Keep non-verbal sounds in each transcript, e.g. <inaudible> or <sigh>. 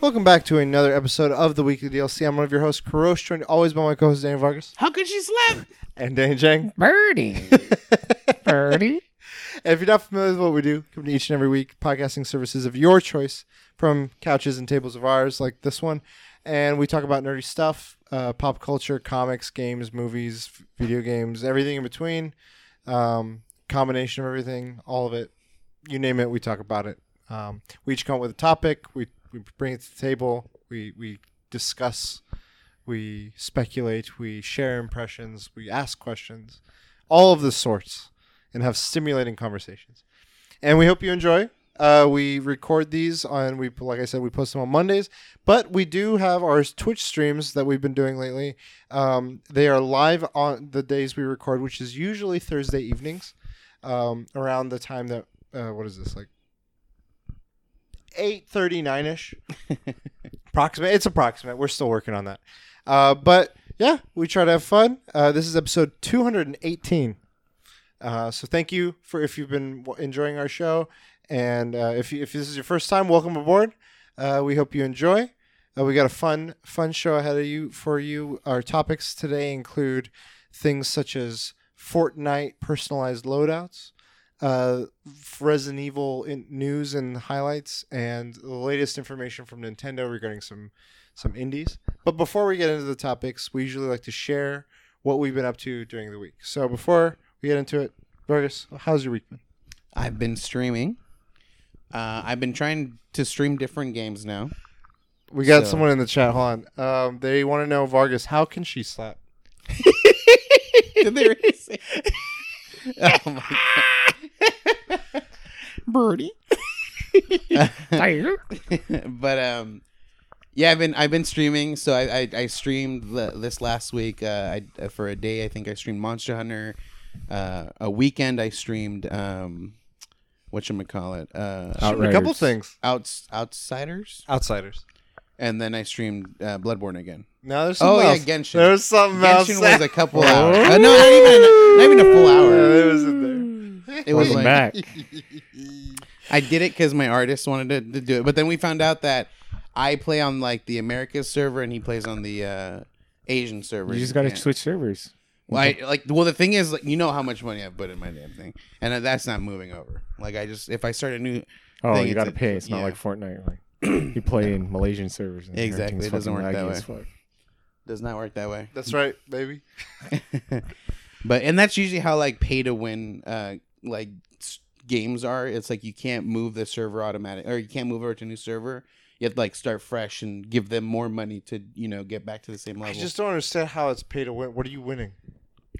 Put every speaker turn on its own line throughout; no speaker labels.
Welcome back to another episode of the Weekly DLC. I'm one of your hosts, Karosh, joined always by my co-host Danny Vargas
How could she slap?
and Danny Chang.
Birdie. <laughs> Birdie.
If you're not familiar with what we do, come to each and every week podcasting services of your choice from couches and tables of ours like this one. And we talk about nerdy stuff, uh, pop culture, comics, games, movies, f- video games, everything in between. Um, combination of everything, all of it. You name it, we talk about it. Um, we each come up with a topic. We, we bring it to the table. We, we discuss. We speculate. We share impressions. We ask questions. All of the sorts and have stimulating conversations. And we hope you enjoy. Uh, we record these on we like I said we post them on Mondays, but we do have our Twitch streams that we've been doing lately. Um, they are live on the days we record, which is usually Thursday evenings, um, around the time that uh, what is this like eight thirty nine ish, <laughs> approximate. It's approximate. We're still working on that, uh, but yeah, we try to have fun. Uh, this is episode two hundred and eighteen. Uh, so thank you for if you've been enjoying our show, and uh, if you, if this is your first time, welcome aboard. Uh, we hope you enjoy. Uh, we got a fun fun show ahead of you for you. Our topics today include things such as Fortnite personalized loadouts, uh, Resident Evil in news and highlights, and the latest information from Nintendo regarding some some indies. But before we get into the topics, we usually like to share what we've been up to during the week. So before we get into it, Vargas, how's your week been?
I've been streaming. Uh, I've been trying to stream different games now.
We got
So-
someone in the chat. Hold on. Um, they want to know Vargas. How can she slap?
Did they really say? oh my god. <laughs> Birdie. <laughs> <laughs> but um, yeah, I've been I've been streaming. So I I, I streamed the, this last week. Uh, I for a day I think I streamed Monster Hunter. Uh, a weekend I streamed um, what you call it? Uh,
A couple things.
outs outriders,
Outriders.
and then I streamed uh, Bloodborne again.
No, there's
Oh
something
yeah,
else.
Genshin.
There's something else.
Genshin was a couple
Oh.
hours. Uh, no, not even a, not even a full
Yeah,
hour.
it was in there.
It was
Welcome
like
back. <laughs>
I did it because my artist wanted to, to do it, but then we found out that I play on like the Americas server and he plays on the uh, Asian server.
You just got to switch servers.
Well, I, like, well, the thing is, like, you know how much money I've put in my damn thing, and that's not moving over. Like, I just if I start a new,
Oh,
thing,
you got to pay. It's not
yeah.
like Fortnite. Like <clears throat> you play in Malaysian servers. And
Exactly, it doesn't work that way. does not work that way.
That's right, baby. <laughs>
But and that's usually how like pay to win uh like games are. It's like you can't move the server automatic or you can't move over to a new server. You have to like start fresh and give them more money to you know get back to the same level.
I just don't understand how it's pay to win. What are you winning?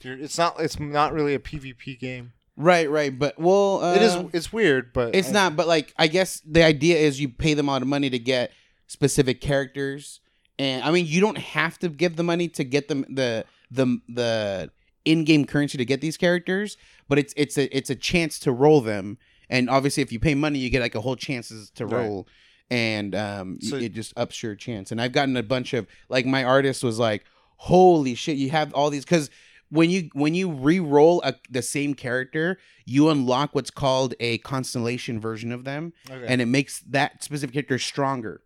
It's not. It's not really a PvP game.
right, right. But well, uh,
it is. It's weird, but
It's
I-
not. But like I guess the idea is you pay them a lot of money to get specific characters, and I mean you don't have to give the money to get them the the the in-game currency to get these characters, but it's it's a it's a chance to roll them. And obviously, if you pay money, you get like a whole chances to
Right.
roll, and um,
So-
it just ups your chance. And I've gotten a bunch of like my artist was like, "Holy shit, you have all these!" Because when you when you re-roll a, the same character, you unlock what's called a constellation version of them,
Okay.
and it makes that specific character stronger.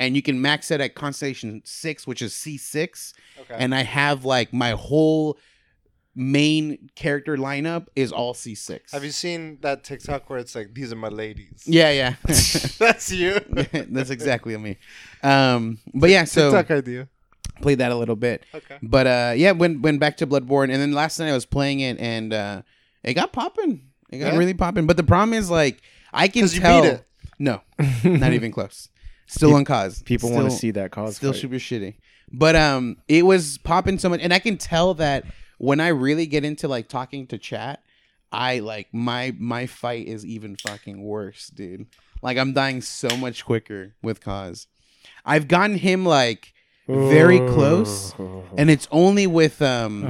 And you can max it at constellation six, which is C six,
okay.
and I have like my whole main character lineup is all C six.
have you seen that TikTok where it's like, "These are my ladies"?
Yeah, yeah. <laughs>
that's you. <laughs>
That's exactly me. Um, but yeah, so
TikTok idea.
played that a little bit.
Okay.
But uh, yeah, went went back to Bloodborne, and then last night I was playing it, and uh, it got popping. It got
Yeah?
really popping. But the problem is, like, I can
'Cause you
tell.
beat it.
No, not even close. Still on Kos.
People want to see that Kos.
Still
fight.
super shitty. But um, it was popping so much, and I can tell that when I really get into like talking to chat, I like my my fight is even fucking worse, dude. Like I'm dying so much quicker with Kos. I've gotten him like very close, <sighs> and it's only with um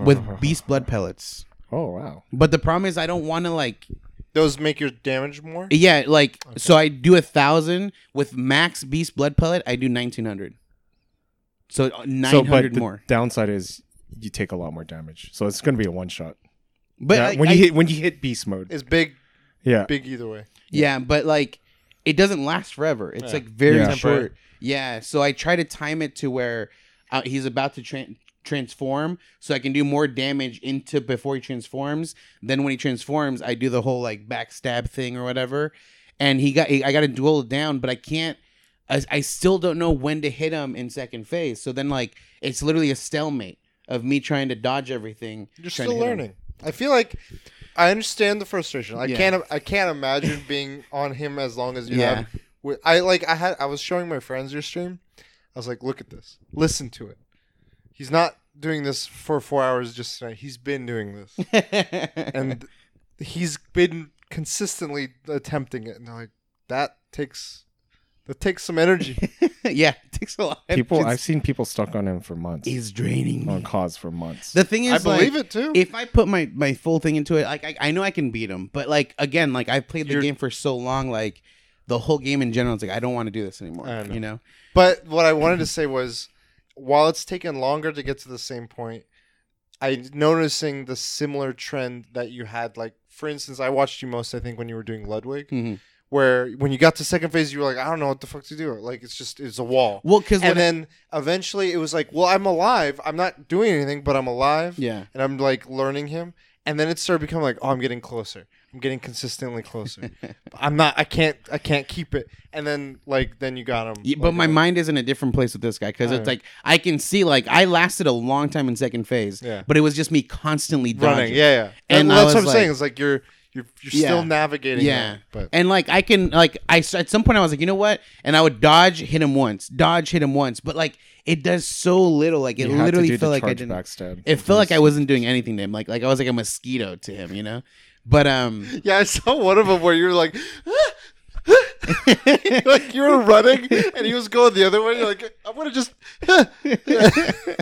<sighs> with beast blood pellets.
Oh wow.
But the problem is I don't want to like
Those make your damage more.
yeah like so I do a thousand with max beast blood pellet. I do nineteen hundred. So nine
So, but
hundred
the
more.
downside is you take a lot more damage. So it's gonna be a one shot.
But
Yeah,
I-
when
I-
you hit when you hit beast mode.
It's big,
Yeah.
big either way.
yeah, but like it doesn't last forever. It's
Yeah.
like very
Yeah.
Temporary.
short. Yeah. So I try to time it to where uh, he's about to tra- transform, so I can do more damage into before he transforms. Then when he transforms, I do the whole like backstab thing or whatever. And he got I got to duel it down, but I can't. I, I still don't know when to hit him in second phase. So then like it's literally a stalemate of me trying to dodge everything.
You're still learning. I feel like I understand the frustration. I
Yeah.
can't. I can't imagine being on him as long as you
Yeah.
have. I like. I had. I was showing my friends your stream. I was like, look at this. Listen to it. He's not doing this for four hours just tonight. He's been doing this, <laughs> and he's been consistently attempting it. And they're like, that takes. That takes some energy. <laughs>
yeah, it takes a lot.
People,
It's-
I've seen people stuck on him for months.
He's draining
on Kos for months.
The thing is,
I believe
like,
it too.
If I put my my full thing into it, like I, I know I can beat him, but like again, like I've played the
You're-
game for so long, like the whole game in general, it's like I don't want to do this anymore.
I know.
You know?
But what I wanted to say was, while it's taken longer to get to the same point, I noticing the similar trend that you had. Like, for instance, I watched you most, I think, when you were doing Ludwig,
Mhm.
Where when you got to second phase, you were like, I don't know what the fuck to do. Like, it's just it's a wall.
Well, because
And then eventually, it was like, well, I'm alive. I'm not doing anything, but I'm alive,
yeah,
and I'm like learning him. And then it started becoming like, oh, I'm getting closer. I'm getting consistently closer. <laughs> I'm not. I can't. I can't keep it. And then like then you got him.
Yeah, but
like,
my
uh,
mind is in a different place with this guy because it's like I can see like I lasted a long time in second phase,
Yeah.
but it was just me constantly dodging.
running. Yeah, yeah.
And
And that's what I'm
like-
saying. It's like you're you're you're
Yeah.
still navigating.
Yeah.
that, but
And like I can like I at some point I was like you know what and I would dodge hit him once dodge hit him once but like it does so little like it
You
literally felt like I
charge
didn't
backstab.
it felt like I wasn't doing anything to him like like I was like a mosquito to him you know but um <laughs>
yeah, I saw one of them where you were like. <laughs> like you were running and he was going the other way. You're like, I'm gonna just. <laughs>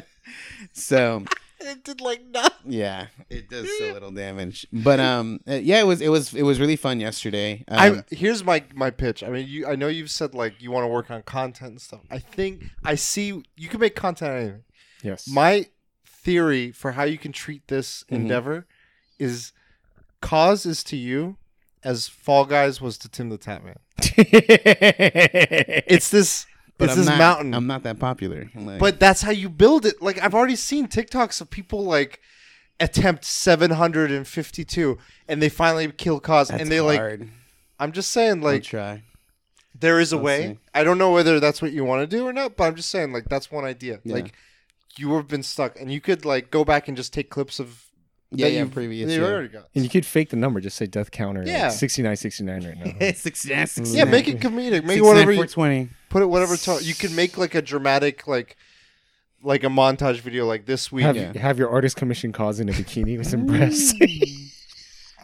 so
it did like nothing. <laughs>
yeah it does so little damage but um uh, yeah it was it was it was really fun yesterday um,
I here's my my pitch. I mean, you. I know you've said like you want to work on content and stuff. I think I see you can make content out of anything.
yes.
My theory for how you can treat this
Mhm.
endeavor is Kos is to you as Fall Guys was to Tim the Tatman. <laughs> It's this
but
it's
I'm
this
not,
mountain.
I'm not that popular Like,
but that's how you build it. Like I've already seen TikToks of people like attempt 752 and they finally kill
Kos
and they like. I'm just saying
I'll
like
try
there is a
Let's
way.
see.
I don't know whether that's what you want to do or not, but I'm just saying like that's one idea.
Yeah.
Like you have been stuck and you could like go back and just take clips of
yeah
that
yeah previous
that you
yeah.
already got.
and you could fake the number, just say death counter.
Yeah.
Like 69, 69 right now. <laughs>
69, 69.
Yeah, make it comedic. Make it whatever you
420.
put it whatever tone. You can make like a dramatic like like a montage video like this week.
Have,
Yeah.
have your artist commission Kos in a bikini with some breasts. <laughs>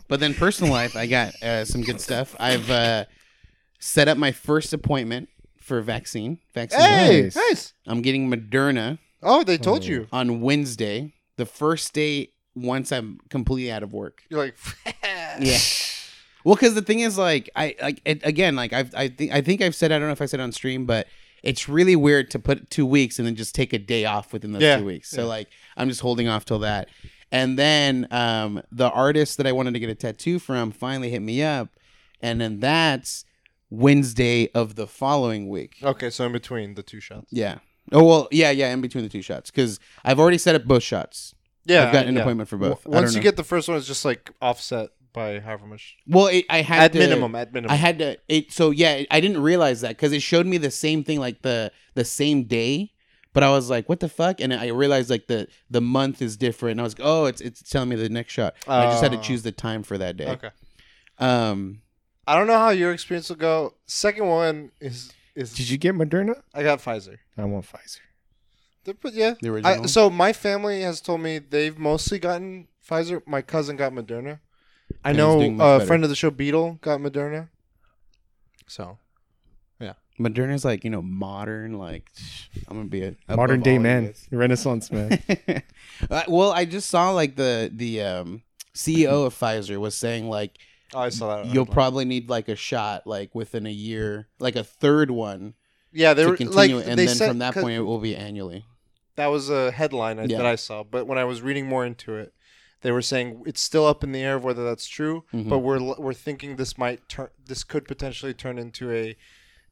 But then personal life, I got uh, some good stuff. I've uh, set up my first appointment for vaccine. Vaccine.
Hey,
Nice.
nice.
I'm getting Moderna
Oh, they told
Oh.
you.
on Wednesday, the first day once I'm completely out of work.
You're like, <laughs>
Yeah. Well, because the thing is, like, I like it, again, like I've, I think I think I've said I don't know if I said on stream, but it's really weird to put two weeks and then just take a day off within those
Yeah,
two weeks. So
yeah.
like I'm just holding off till that. And then um, the artist that I wanted to get a tattoo from finally hit me up, and then that's Wednesday of the following week.
Okay, so in between the two shots.
Yeah. Oh well, yeah, yeah, in between the two shots because I've already set up both shots.
Yeah,
I've got an
yeah.
appointment for both.
W-
I
Once
don't
you
know.
get the first one, it's just like offset by however much.
well, it, I had
At
to,
minimum, at minimum.
I had to it so yeah, I didn't realize that because it showed me the same thing like the the same day. But I was like, what the fuck? And I realized like the the month is different. And I was like, oh, it's it's telling me the next shot. And I just had to
Oh.
choose the time for that day.
okay.
Um
I don't know how your experience will go. Second one is is
Did you get Moderna?
I got Pfizer.
I want Pfizer.
They're, yeah,
the
I, so my family has told me they've mostly gotten Pfizer. My cousin got Moderna. I
And he's
know
doing much
a
better.
friend of the show, Beetle, got Moderna. So Yeah.
Moderna's like, you know, modern, like I'm gonna be a above
Modern day
of
man.
this.
Renaissance man. <laughs>
Uh, well, I just saw like the the um, CEO of Pfizer was saying like
oh, I saw that.
you'll probably need like a shot like within a year, like a third one
yeah, they
to
were
continue,
like
and
they
then
said
from that
'cause
point it will be annually.
That was a headline I-
Yeah.
that I saw. But when I was reading more into it, they were saying it's still up in the air of whether that's true,
Mhm.
but we're we're thinking this might turn this could potentially turn into a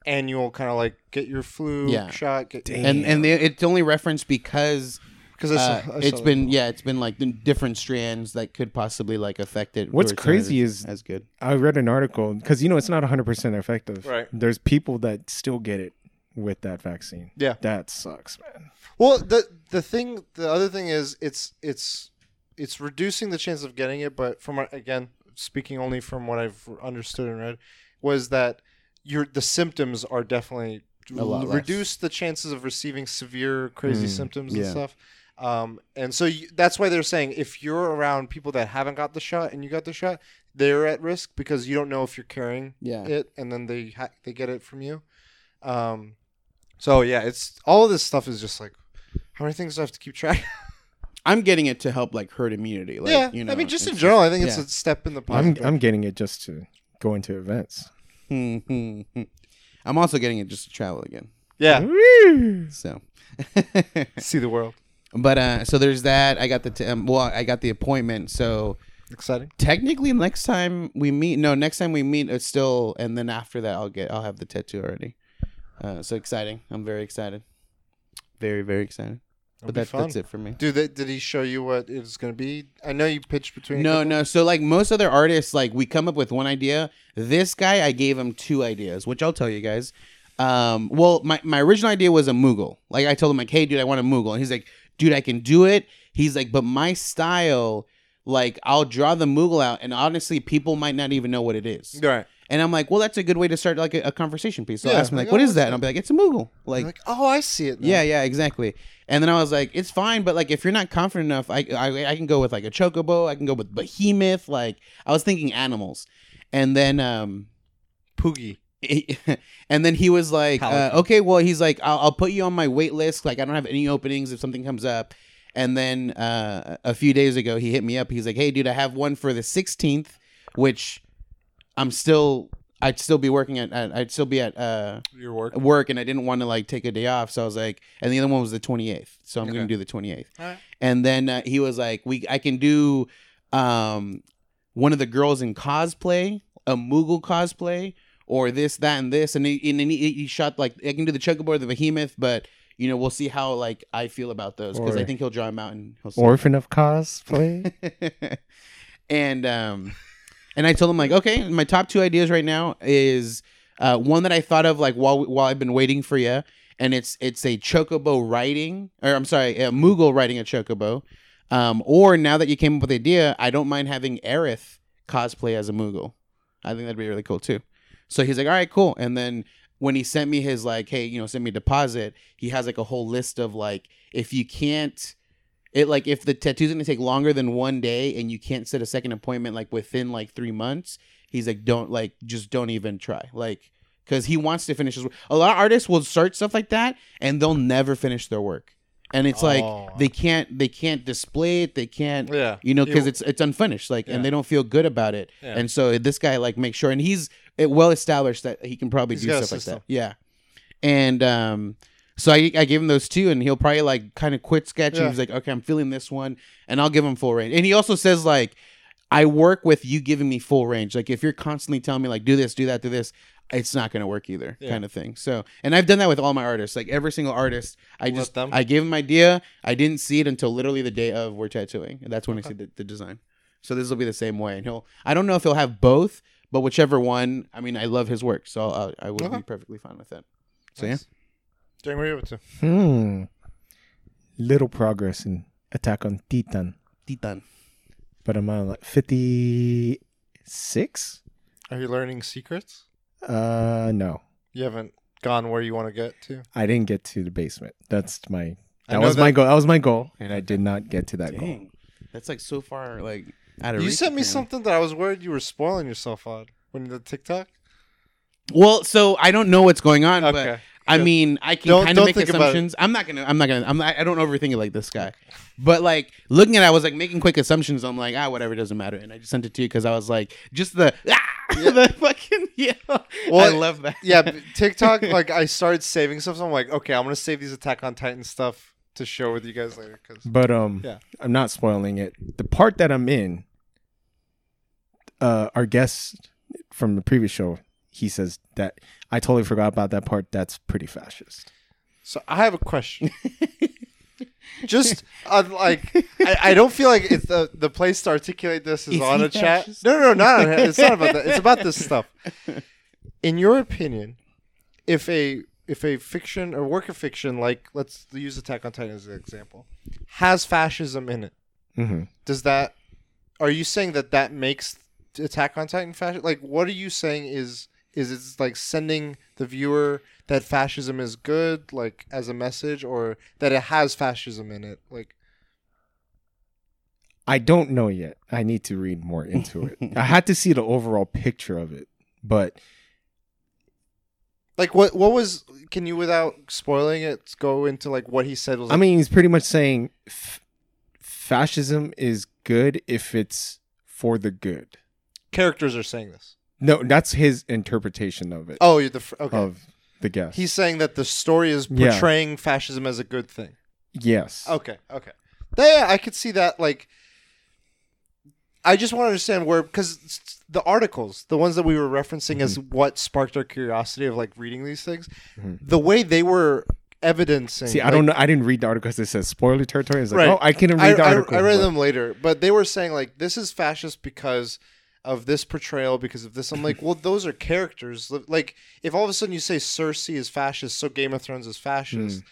annual kind of like get your flu
Yeah.
shot, get
and and they, it's only referenced because
because
uh, it's been yeah, it's been like the different strands that could possibly like affect it.
What's
where it's not
crazy
as-
is-
as good.
I read an article because you know it's not 100 percent effective.
Right.
There's people that still get it with that vaccine.
Yeah.
That sucks, man.
Well, the the thing, the other thing is, it's it's it's reducing the chance of getting it. But from again, speaking only from what I've understood and read, was that your the symptoms are definitely
less.
reduce the chances of receiving severe crazy
Mm,
symptoms and stuff. Um, and so you, that's why they're saying if you're around people that haven't got the shot and you got the shot, they're at risk because you don't know if you're carrying
Yeah.
it, and then they ha- they get it from you. Um, so yeah, it's all of this stuff is just like how many things do I have to keep track?
I'm getting it to help like herd immunity. Like,
yeah,
you know,
I mean, just in general, I think it's
yeah.
a step in the
I'm
positive.
I'm getting it just to go into events.
Hmm, hmm, hmm. I'm also getting it just to travel again.
yeah,
So, <laughs> <laughs>
see the world.
but uh, so there's that. I got the t- um, well, I got the appointment. So
Exciting.
technically, next time we meet, no, next time we meet, it's still, and then after that, I'll get, I'll have the tattoo already. Uh, so exciting! I'm very excited. Very, very excited.
It'll
But that, that's it for me.
Dude, they, did he show you what it was going to be? I know you pitched between.
No, no. So like most other artists, like we come up with one idea. This guy, I gave him two ideas, which I'll tell you guys. Um, well, my, my original idea was a Moogle. Like I told him, like, hey, dude, I want a Moogle, and he's like, dude, I can do it. He's like, but my style, like, I'll draw the Moogle out, and honestly, people might not even know what it is.
Right.
And I'm like, well, that's a good way to start like a, a conversation piece. So
Yeah,
ask him
like,
like, what is that? And I'll be like, it's a Moogle. Like,
Like, oh, I see it. Now.
yeah, yeah, exactly. And then I was like, it's fine, but like if you're not confident enough, I, I I can go with like a chocobo. I can go with behemoth. Like I was thinking animals, and then um,
Poogie. <laughs>
and then he was like, uh, okay, well, he's like, I'll, I'll put you on my wait list. Like I don't have any openings if something comes up. And then uh, a few days ago, he hit me up. He's like, hey, dude, I have one for the 16th, which I'm still. I'd still be working at, at I'd still be at uh,
Your work.
work and I didn't want to like take a day off. So I was like, and the other one was the 28th. So I'm gonna do the 28th.
Alright.
And then uh, he was like, we, I can do um, one of the girls in cosplay, a Moogle cosplay, or this, that, and this. And he, and he, he shot like, I can do the Chocobo or the Behemoth, but you know, we'll see how like I feel about those because I think he'll draw him out and he'll see.
Orphan of cosplay. <laughs>
and um and I told him like, okay, my top two ideas right now is uh one that I thought of like while while I've been waiting for you, and it's it's a chocobo riding, or I'm sorry, a Moogle riding a chocobo. Um, or now that you came up with the idea, I don't mind having Aerith cosplay as a Moogle. I think that'd be really cool too. So he's like, all right, cool. And then when he sent me his like, hey, you know, send me a deposit, he has like a whole list of like, if you can't it like if the tattoo's gonna take longer than one day and you can't set a second appointment like within like three months, he's like, don't like just don't even try. Like because he wants to finish his work. A lot of artists will start stuff like that and they'll never finish their work. And it's
Oh.
like they can't they can't display it, they can't
Yeah.
you know because it's it's unfinished like
Yeah.
and they don't feel good about it
Yeah.
and so this guy like makes sure and he's well established that he can probably
He's
do stuff like that yeah and um so I, I gave him those two and he'll probably like kind of quit sketching.
Yeah.
he's like okay i'm feeling this one and i'll give him full range. And he also says like i work with you giving me full range. Like if you're constantly telling me like do this do that do this it's not going to work either
Yeah.
kind of thing. So and i've done that with all my artists. Like every single artist i
Let
just
them-
i gave him idea. I didn't see it until literally the day of we're tattooing. And that's when i see the, the design. So this will be the same way. And he'll i don't know if he'll have both but whichever one i mean i love his work so I'll, i will
Okay.
be perfectly fine with that. So
Nice. Jane, what are you up to?
hmm. Little progress in Attack on Titan,
titan
but I'm on like 56.
Are you learning secrets?
Uh, no,
You haven't gone where you want to get to.
I didn't get to the basement. That's my.
I
That
know
was my
that-
goal. That was my goal, and I did not get to that goal.
Dang. that's like so far like out of
You
reach,
sent me
man.
something that I was worried you were spoiling yourself on when the TikTok.
well so i don't know what's going on but
Okay.
I
Good.
mean, I can
Don't-
kind
don't
of make
think about it.
assumptions. I'm not gonna. I'm not gonna. I'm not, I don't overthink it like this guy. But like looking at, it, I was like making quick assumptions. I'm like, ah, whatever, it doesn't matter. And I just sent it to you because I was like, just the <laughs> ah, the fucking <laughs> yeah.
Well, I
love that.
yeah, but <laughs> TikTok. Like I started saving stuff, so I'm like, okay, I'm gonna save these Attack on Titan stuff to show with you guys later. Because
But um,
Yeah.
I'm not spoiling it. The part that I'm in, uh, our guest from the previous show, he says that I totally forgot about that part. That's pretty fascist.
so I have a question. Just uh, like I, I don't feel like it's the the place to articulate this is,
Is
on a chat.
fascist?
No, no, no, not it's not about that. It's about this stuff. In your opinion, if a if a fiction or work of fiction, like let's use Attack on Titan as an example, has fascism in it,
Mm-hmm.
does that? Are you saying that that makes Attack on Titan fascist? Like, what are you saying is is it like sending the viewer that fascism is good, like as a message, or that it has fascism in it? Like,
I don't know yet. I need to read more into it. <laughs> I had to see the overall picture of it, but
like what what was? Can you, without spoiling it, go into like what he said was?
I
like-
mean, he's pretty much saying f- fascism is good if it's for the good.
characters are saying this.
No, that's his interpretation of it.
Oh, you're the fr- okay.
Of the guest.
He's saying that the story is
Yeah.
portraying fascism as a good thing.
yes.
Okay, okay. Yeah, I could see that. Like, I just want to understand where because the articles, the ones that we were referencing as
Mm-hmm.
what sparked our curiosity of like reading these things,
Mhm.
the way they were evidencing.
See, I
like,
don't know. I didn't read the articles. it says spoiler territory. It's like,
Right.
oh, I can't
I,
read the
I. I read
but-
them later, but they were saying like this is fascist because of this portrayal, because of this. I'm like, well, those are characters. Like, if all of a sudden you say Cersei is fascist, so Game of Thrones is fascist.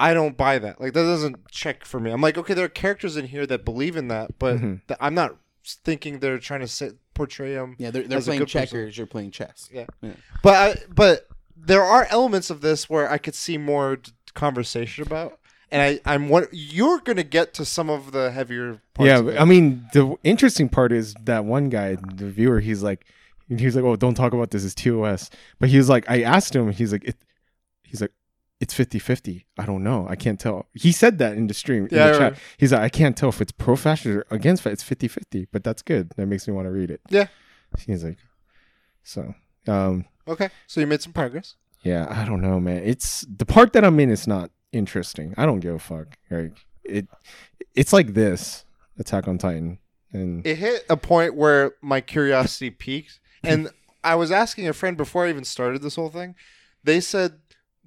I don't buy that. Like that doesn't check for me. I'm like, okay, there are characters in here that believe in that, but
Mhm.
th- I'm not thinking they're trying to sit, portray them.
Yeah, they're, they're
As a
playing
good person.
checkers. You're playing chess.
Yeah.
Yeah.
But I, but there are elements of this where I could see more d- conversation about, and I I'm what you're gonna get to some of the heavier. parts
Yeah,
of
but,
it.
I mean, the interesting part is that one guy, the viewer, he's like, he's like, oh, don't talk about this. It's TOS. But he was like, I asked him. He's like, it. He's like, it's 50-50. I don't know. I can't tell. He said that in the stream,
Yeah,
in the
right.
chat. He's like, I can't tell if it's pro fascist or against fascist. It's 50-50. But that's good. That makes me want to read it.
Yeah.
He's like, so, um,
Okay, so you made some progress.
Yeah, I don't know, man. It's the part that I'm in is not interesting. I don't give a fuck. Like it it's like this, Attack on Titan. And
It hit a point where my curiosity peaked, <laughs> and I was asking a friend before I even started this whole thing. They said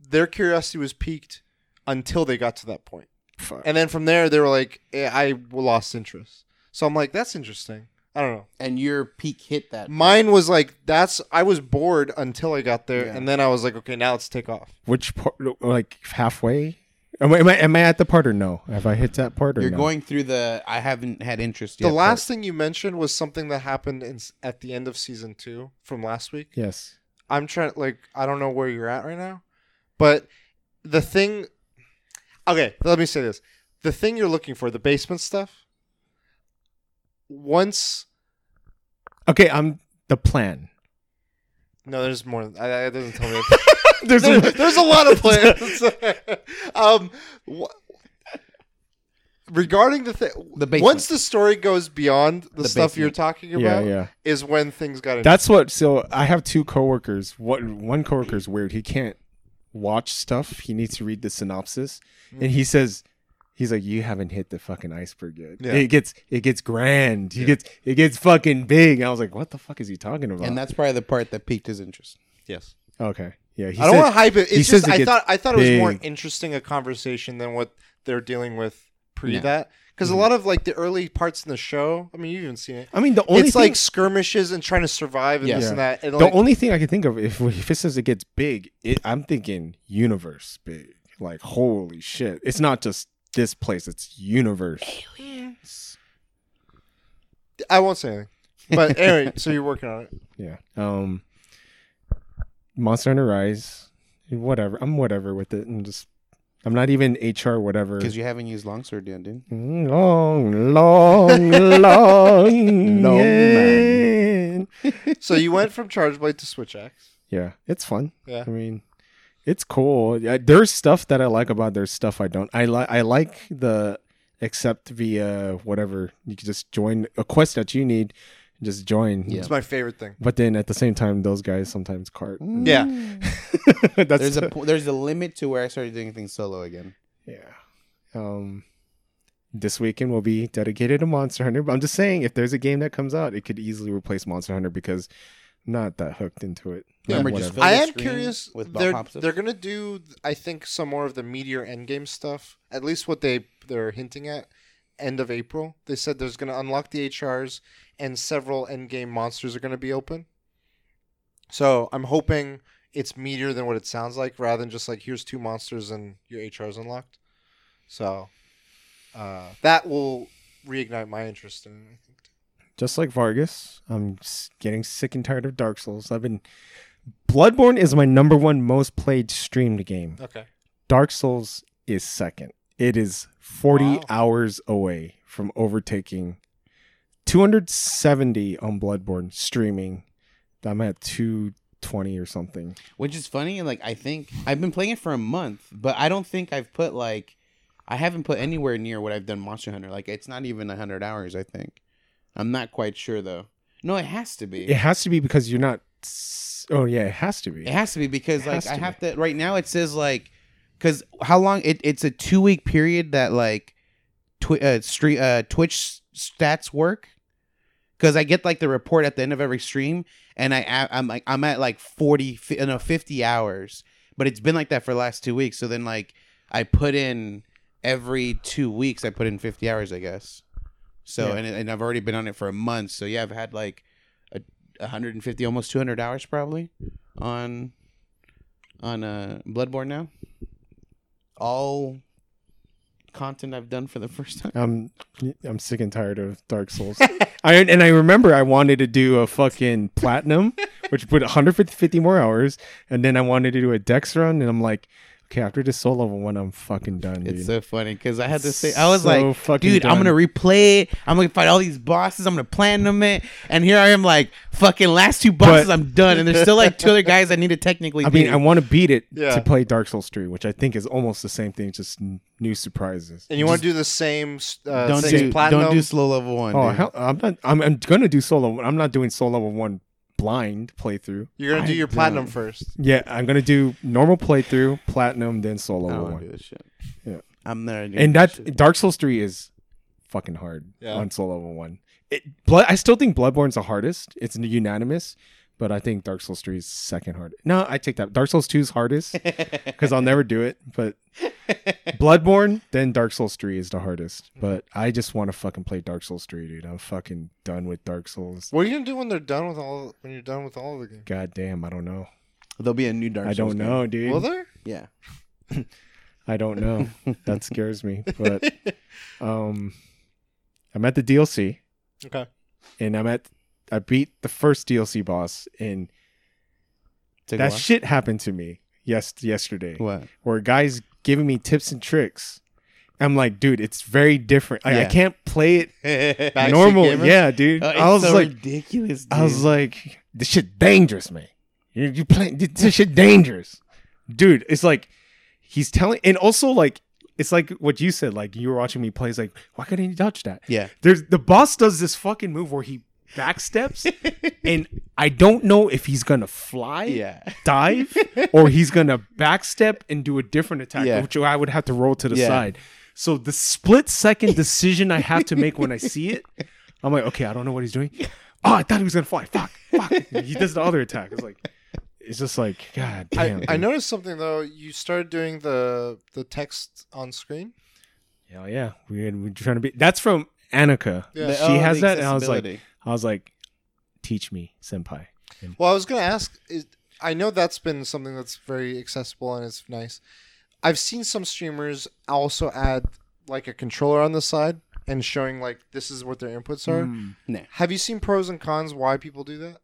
their curiosity was peaked until they got to that point,
fuck.
and then from there they were like, eh, "I lost interest." So I'm like, "That's interesting." I don't know.
And your peak hit that.
Mine was like, "That's." I was bored until I got there,
Yeah.
and then I was like, "Okay, now let's take off."
Which part like halfway? Am I, am I am I at the part or no? Have I hit that part or
You're
no?
going through the. I haven't had interest yet.
The last thing you mentioned was something that happened in, at the end of season two from last week.
Yes.
I'm trying like I don't know where you're at right now, but the thing. Okay, let me say this: the thing you're looking for, the basement stuff. Once,
Okay, I'm the plan.
no, there's more. I, I- it doesn't tell me. <laughs>
There's
There-
a,
there's a lot of plans. <laughs> <laughs> um, wh- regarding the thing,
The basement.
once the story goes beyond the,
The
stuff you're
basement.
talking
yeah,
about,
yeah.
is when things got.
That's what. So I have two coworkers. What one coworker is weird. He can't watch stuff. He needs to read the synopsis, and he says, "He's like, you haven't hit the fucking iceberg yet.
Yeah.
It gets it gets grand. He gets it gets fucking big." I was like, "What the fuck is he talking about?"
and that's probably the part that piqued his interest.
yes.
okay. Yeah. He
I don't want to hype it.
he
It's
says
just
it
I thought I thought it was more interesting a conversation than what they're dealing with pre
Yeah.
that. Because
Mm-hmm.
a lot of like the early parts in the show, I mean, you've even seen it.
I mean, the only
it's
thing,
like skirmishes and trying to survive and
Yeah.
this and that. And
the
like,
only thing I can think of if if it says it gets big, it, I'm thinking universe big. Like holy shit! It's not just this place; it's universe.
I won't say anything. But <laughs> anyway, so you're working on it.
Yeah. Um Monster Hunter Rise. Whatever. I'm whatever with it. I'm just I'm not even HR whatever.
Because you haven't used longsword yet, dude.
long, long, <laughs> long,
Long
man.
So you went from Charge Blade to Switch Axe.
Yeah, it's fun.
Yeah.
I mean, it's cool. Yeah, there's stuff that I like about. There's stuff I don't. I like. I like the accept via whatever. You can just join a quest that you need. Just join.
Yeah.
It's my favorite thing.
But then at the same time, those guys sometimes cart.
Yeah. <laughs>
That's
There's a po- there's a limit to where I started doing things solo again.
yeah. Um, this weekend will be dedicated to Monster Hunter. But I'm just saying, if there's a game that comes out, it could easily replace Monster Hunter because I'm not that hooked into it.
Yeah.
Remember, just
I am curious.
with
they're
pops
they're gonna do, I think, some more of the Meteor Endgame stuff. At least what they they're hinting at. End of April, they said there's gonna unlock the HRs and several Endgame monsters are gonna be open. So I'm hoping it's meatier than what it sounds like, rather than just like here's two monsters and your HR's unlocked. So uh, that will reignite my interest in it. I think.
just like Vargas, I'm getting sick and tired of Dark Souls. I've been Bloodborne is my number one most played streamed game.
Okay.
Dark Souls is second. It is 40
Wow.
hours away from overtaking 270 on Bloodborne streaming. I'm at 220 or something.
Which is funny. Like I think I've been playing it for a month, but I don't think I've put like I haven't put anywhere near what I've done Monster Hunter. Like it's not even hundred hours. I think. I'm not quite sure though. No, it has to be.
It has to be because you're not. Oh yeah, it has to be.
It has to be because like I have to right now it says like because how long it, it's a two week period that like twi- uh, street uh, Twitch stats work. Because I get like the report at the end of every stream and I I'm like I'm at like 40 fi- no 50 hours. But it's been like that for the last two weeks. So then like I put in every two weeks I put in 50 hours I guess. So
Yeah.
and and I've already been on it for a month. So yeah I've had like 150 almost 200 hours probably on on uh Bloodborne now. All content I've done for the <laughs> first time.
I'm I'm sick and tired of Dark Souls. <laughs> I and I remember I wanted to do a fucking platinum, which put 150 more hours, and then I wanted to do a dex run, and I'm like, okay, after this soul level one, I'm fucking done, dude.
It's so funny because I had to say I was
So
like,
fucking
dude, I'm gonna replay it. I'm gonna fight all these bosses. I'm gonna platinum it, and here I am like fucking last two bosses.
But-
I'm done, and there's still like two other guys I need to technically.
I mean. I want to beat it
Yeah.
to play Dark Souls 3, which I think is almost the same thing, just new surprises.
And you want to do the same uh,
don't
same
do
platinum?
don't do soul level one.
Oh
dude.
hell, I'm not. I'm, I'm gonna do solo. I'm not doing solo level one blind playthrough.
You're gonna do your platinum first.
Yeah, I'm gonna do normal playthrough, platinum, then solo
I don't wanna
one.
do this shit.
Yeah.
I'm doing
and that. Dark Souls three is fucking hard
Yeah.
on level one. It, blood, I still think Bloodborne's the hardest. It's unanimous, but I think Dark Souls three is second hardest. No, I take that. Dark Souls two is hardest <laughs> because I'll never do it. But Bloodborne, then Dark Souls three is the hardest. But I just want to fucking play Dark Souls three, dude. I'm fucking done with Dark Souls.
What are you gonna do when they're done with all? When you're done with all of the games?
God damn, I don't know.
There'll be a new Dark
I
Souls
don't
game.
know, dude.
Will there?
Yeah. <laughs>
I don't know. that scares me. But <laughs> um, I'm at the DLC.
Okay.
and I'm at I beat the first DLC boss and
a
that shit happened to me yes yesterday
What?
where guy's giving me tips and tricks. I'm like, dude, it's very different. Like, I can't play it <laughs> normal. Yeah, dude.
Oh, it's
I was
so
like,
ridiculous. Dude.
I was like, this shit dangerous, man. You you playing this shit <laughs> dangerous, dude. It's like he's telling, and also like it's like what you said. Like you were watching me play. It's like, why couldn't he touch that?
yeah.
There's the boss does this fucking move where he backsteps, and I don't know if he's gonna fly,
Yeah.
dive, <laughs> or he's gonna backstep and do a different attack,
Yeah.
which I would have to roll to the
Yeah.
side. So the split second decision I have to make when I see it, I'm like, okay, I don't know what he's doing. Oh, I thought he was gonna fly. Fuck, fuck. He does the other attack. It's like, it's just like, god damn.
I, I noticed something though. You started doing the the text on screen.
Hell yeah, we we're trying to be. That's from Annika.
Yeah.
She
oh,
has that, and I was like. I was like, teach me, senpai.
Well, I was gonna ask. Is, I know that's been something that's very accessible and it's nice. I've seen some streamers also add like a controller on the side and showing like this is what their inputs are.
Mm.
Nah.
Have you seen pros and cons why people do that?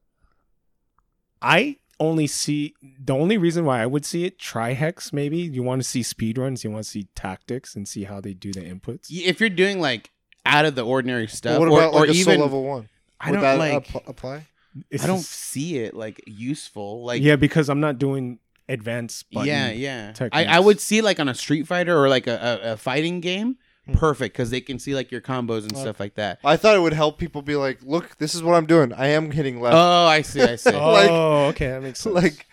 I only see the only reason why I would see it Trihex maybe you want to see speed runs you want to see tactics and see how they do the inputs
if you're doing like out of the ordinary stuff,
what
or,
about like
or
a
even
soul level one?
I
Would
don't
that
like.
app- apply?
It's
I don't
just-
see it like useful. Like
yeah because I'm not doing advanced button.
yeah, yeah. I, I would see like on a Street Fighter or like a, a, a fighting game,
Hmm.
perfect because they can see like your combos and
Okay.
stuff like that.
I thought it would help people be like, look, this is what I'm doing. I am hitting left.
Oh, I see, I see. <laughs>
oh
Like-
okay that makes <laughs> sense
like,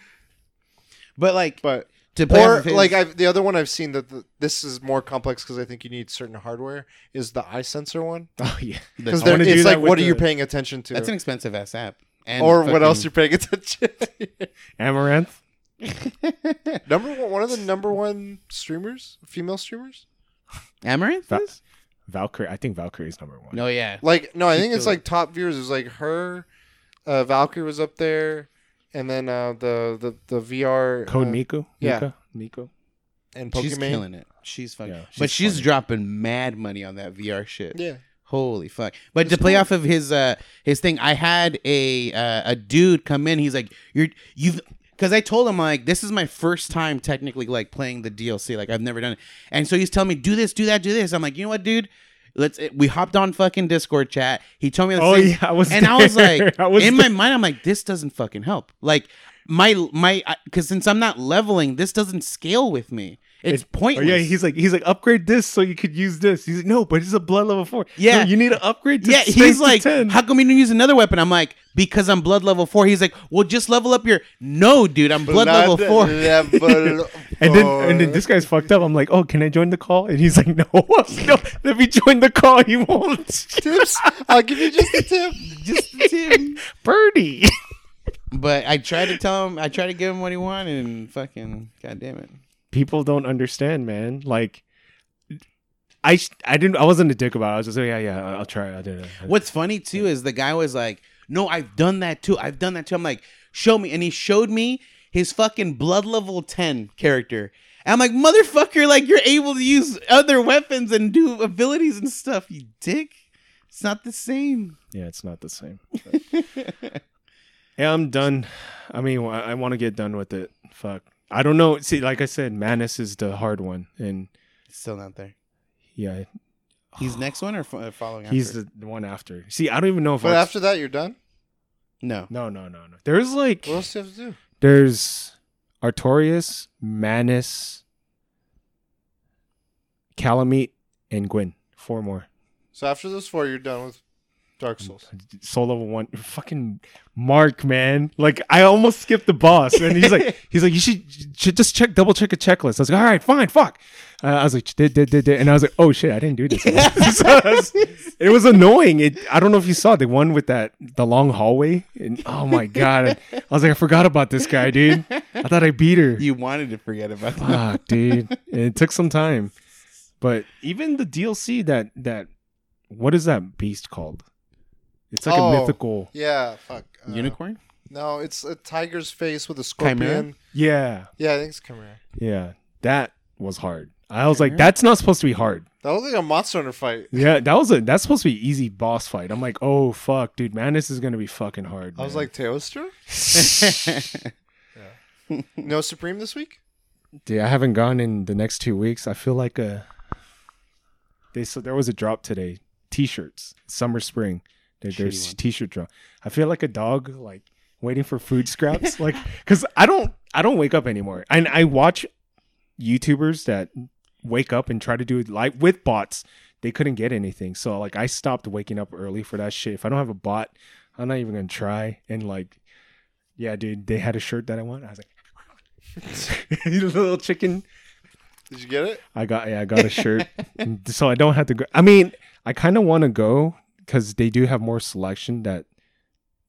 but like,
but
To play
or
off of his-
like I've, the other one I've seen that the, this is more complex because I think you need certain hardware is the eye sensor one <laughs>
Oh yeah.
because
I
it's like
with
what are you paying attention to
that's an expensive ass app. And
or what else you're
fucking-
paying attention.
To. <laughs> Amouranth. <laughs>
number one, one of the number one streamers, female streamers.
Amouranth?
Va-
is?
Valkyrae. I think Valkyrae is number one.
No, yeah.
Like no, I
She
think it's
killed
like top viewers. It was like her, uh, Valkyrie was up there, and then uh, the the the VR
Code
uh,
Nico.
yeah.
Nika? Nico.
and
She's
Pokemon.
killing it. She's fucking.
Yeah,
but
she's
she's
funny.
dropping mad money on that VR shit.
Yeah,
Holy fuck! But
It's
to play
cool.
off of his uh his thing, I had a uh, a dude come in. He's like, "You're you've." Because I told him like this is my first time technically like playing the DLC like I've never done it, and so he's telling me do this, do that, do this. I'm like, you know what, dude? Let's. Eh, we hopped on fucking Discord chat. He told me the
Oh
same,
yeah, I was.
and I was <laughs> like,
I was
in
there.
my mind, I'm like, this doesn't fucking help. Like my my because since I'm not leveling, this doesn't scale with me. It's
Oh
pointless.
yeah, he's like he's like upgrade this so you could use this. He's like no, but it's a blood level four.
Yeah.
No, you need to upgrade. To
yeah, he's
to
like,
10.
how come you don't use another weapon? I'm like, because I'm blood level four. He's like, well, just level up your. No, dude, I'm blood level four.
level <laughs>
and then and then this guy's fucked up. I'm like, oh, can I join the call? And he's like, no, <laughs> no, let me join the call. He won't.
tips. I'll give you just a tip. <laughs>
just the tip.
Birdie.
But I tried to tell him, I tried to give him what he wanted, and fucking, god damn it.
People don't understand, man. Like. I, I didn't I wasn't a dick about it. I was just like, yeah yeah I'll try. I'll do it.
What's funny too is the guy was like, "No, I've done that too. I've done that too." I'm like, "Show me," and he showed me his fucking blood level ten character. And I'm like, "Motherfucker! Like you're able to use other weapons and do abilities and stuff. You dick. It's not the same."
Yeah, it's not the same. <laughs> yeah, I'm done. I mean, I, I want to get done with it. Fuck. I don't know. See, like I said, Manus is the hard one, and it's
Still not there.
yeah,
He's next one or fo- uh, following?
he's
after?
the, the one after. See, I don't even know if
But
I.
after that, you're done.
no.
no, no, no, no. There's like
What else do you have to do?
there's Artorias, Manus, Kalameet, and Gwyn. Four more.
So after those four, you're done with Dark Souls. <laughs>
Soul level one. Fucking Mark, man. Like I almost skipped the boss, and he's like, <laughs> he's like, you should, should just check, double check a checklist. I was like, all right, fine, fuck. Uh, I was like, did, did, did, did, and I was like, oh shit, I didn't do this. <laughs> So was- it was annoying. It, I don't know if you saw the one with that the long hallway, and oh my god, I was like, I forgot about this guy, dude. I thought I beat her.
You wanted to forget about that.
Fuck, dude. And it took some time, but even the DLC that that what is that beast called? It's like
Oh.
a mythical.
Yeah, fuck. Uh,
Unicorn?
No, it's a tiger's face with a scorpion.
Chimera?
Yeah,
Yeah, I think it's Chimera.
yeah. That was hard. I was like, that's not supposed to be hard.
That was like a Monster Hunter fight. <laughs>
Yeah, that was a that's supposed to be easy boss fight. I'm like, oh fuck, dude, man, this is gonna be fucking hard.
I was like, Teostra? <laughs> No Supreme this week?
dude, I haven't gone in the next two weeks. I feel like a. They so there was a drop today. T-shirts, summer, spring.
Shitty
there's. T-shirt drop. I feel like a dog, like waiting for food scraps, like because I don't, I don't wake up anymore, and I watch YouTubers that wake up and try to do it like with bots. They couldn't get anything, so like I stopped waking up early for that shit. If I don't have a bot, I'm not even gonna try. And like, yeah, dude, they had a shirt that I want. I was like, <laughs> little chicken.
Did you get it?
I got yeah, I got a shirt, <laughs> so I don't have to go. I mean, I kind of want to go because they do have more selection that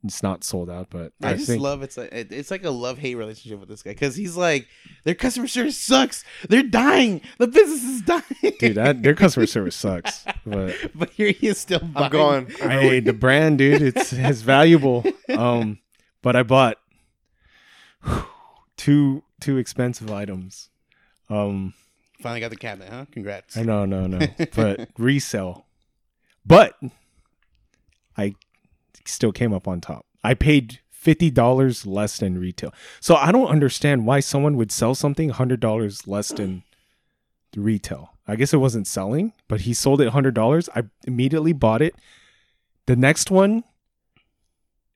it's not sold out. But I,
I just
think
love it's like it's like a love hate relationship with this guy because he's like their customer service sucks. They're dying. The business is <laughs> dying.
dude, that their customer service sucks. But <laughs>
but here he is still. Buying.
I'm going.
I, the brand, dude, it's it's valuable. <laughs> Um, but I bought two two expensive items. Um,
Finally got the cabinet, huh? Congrats.
I know, no, no, but resell. But I still came up on top. I paid fifty dollars less than retail. So I don't understand why someone would sell something hundred dollars less than the retail. I guess it wasn't selling, but he sold it hundred dollars. I immediately bought it. The next one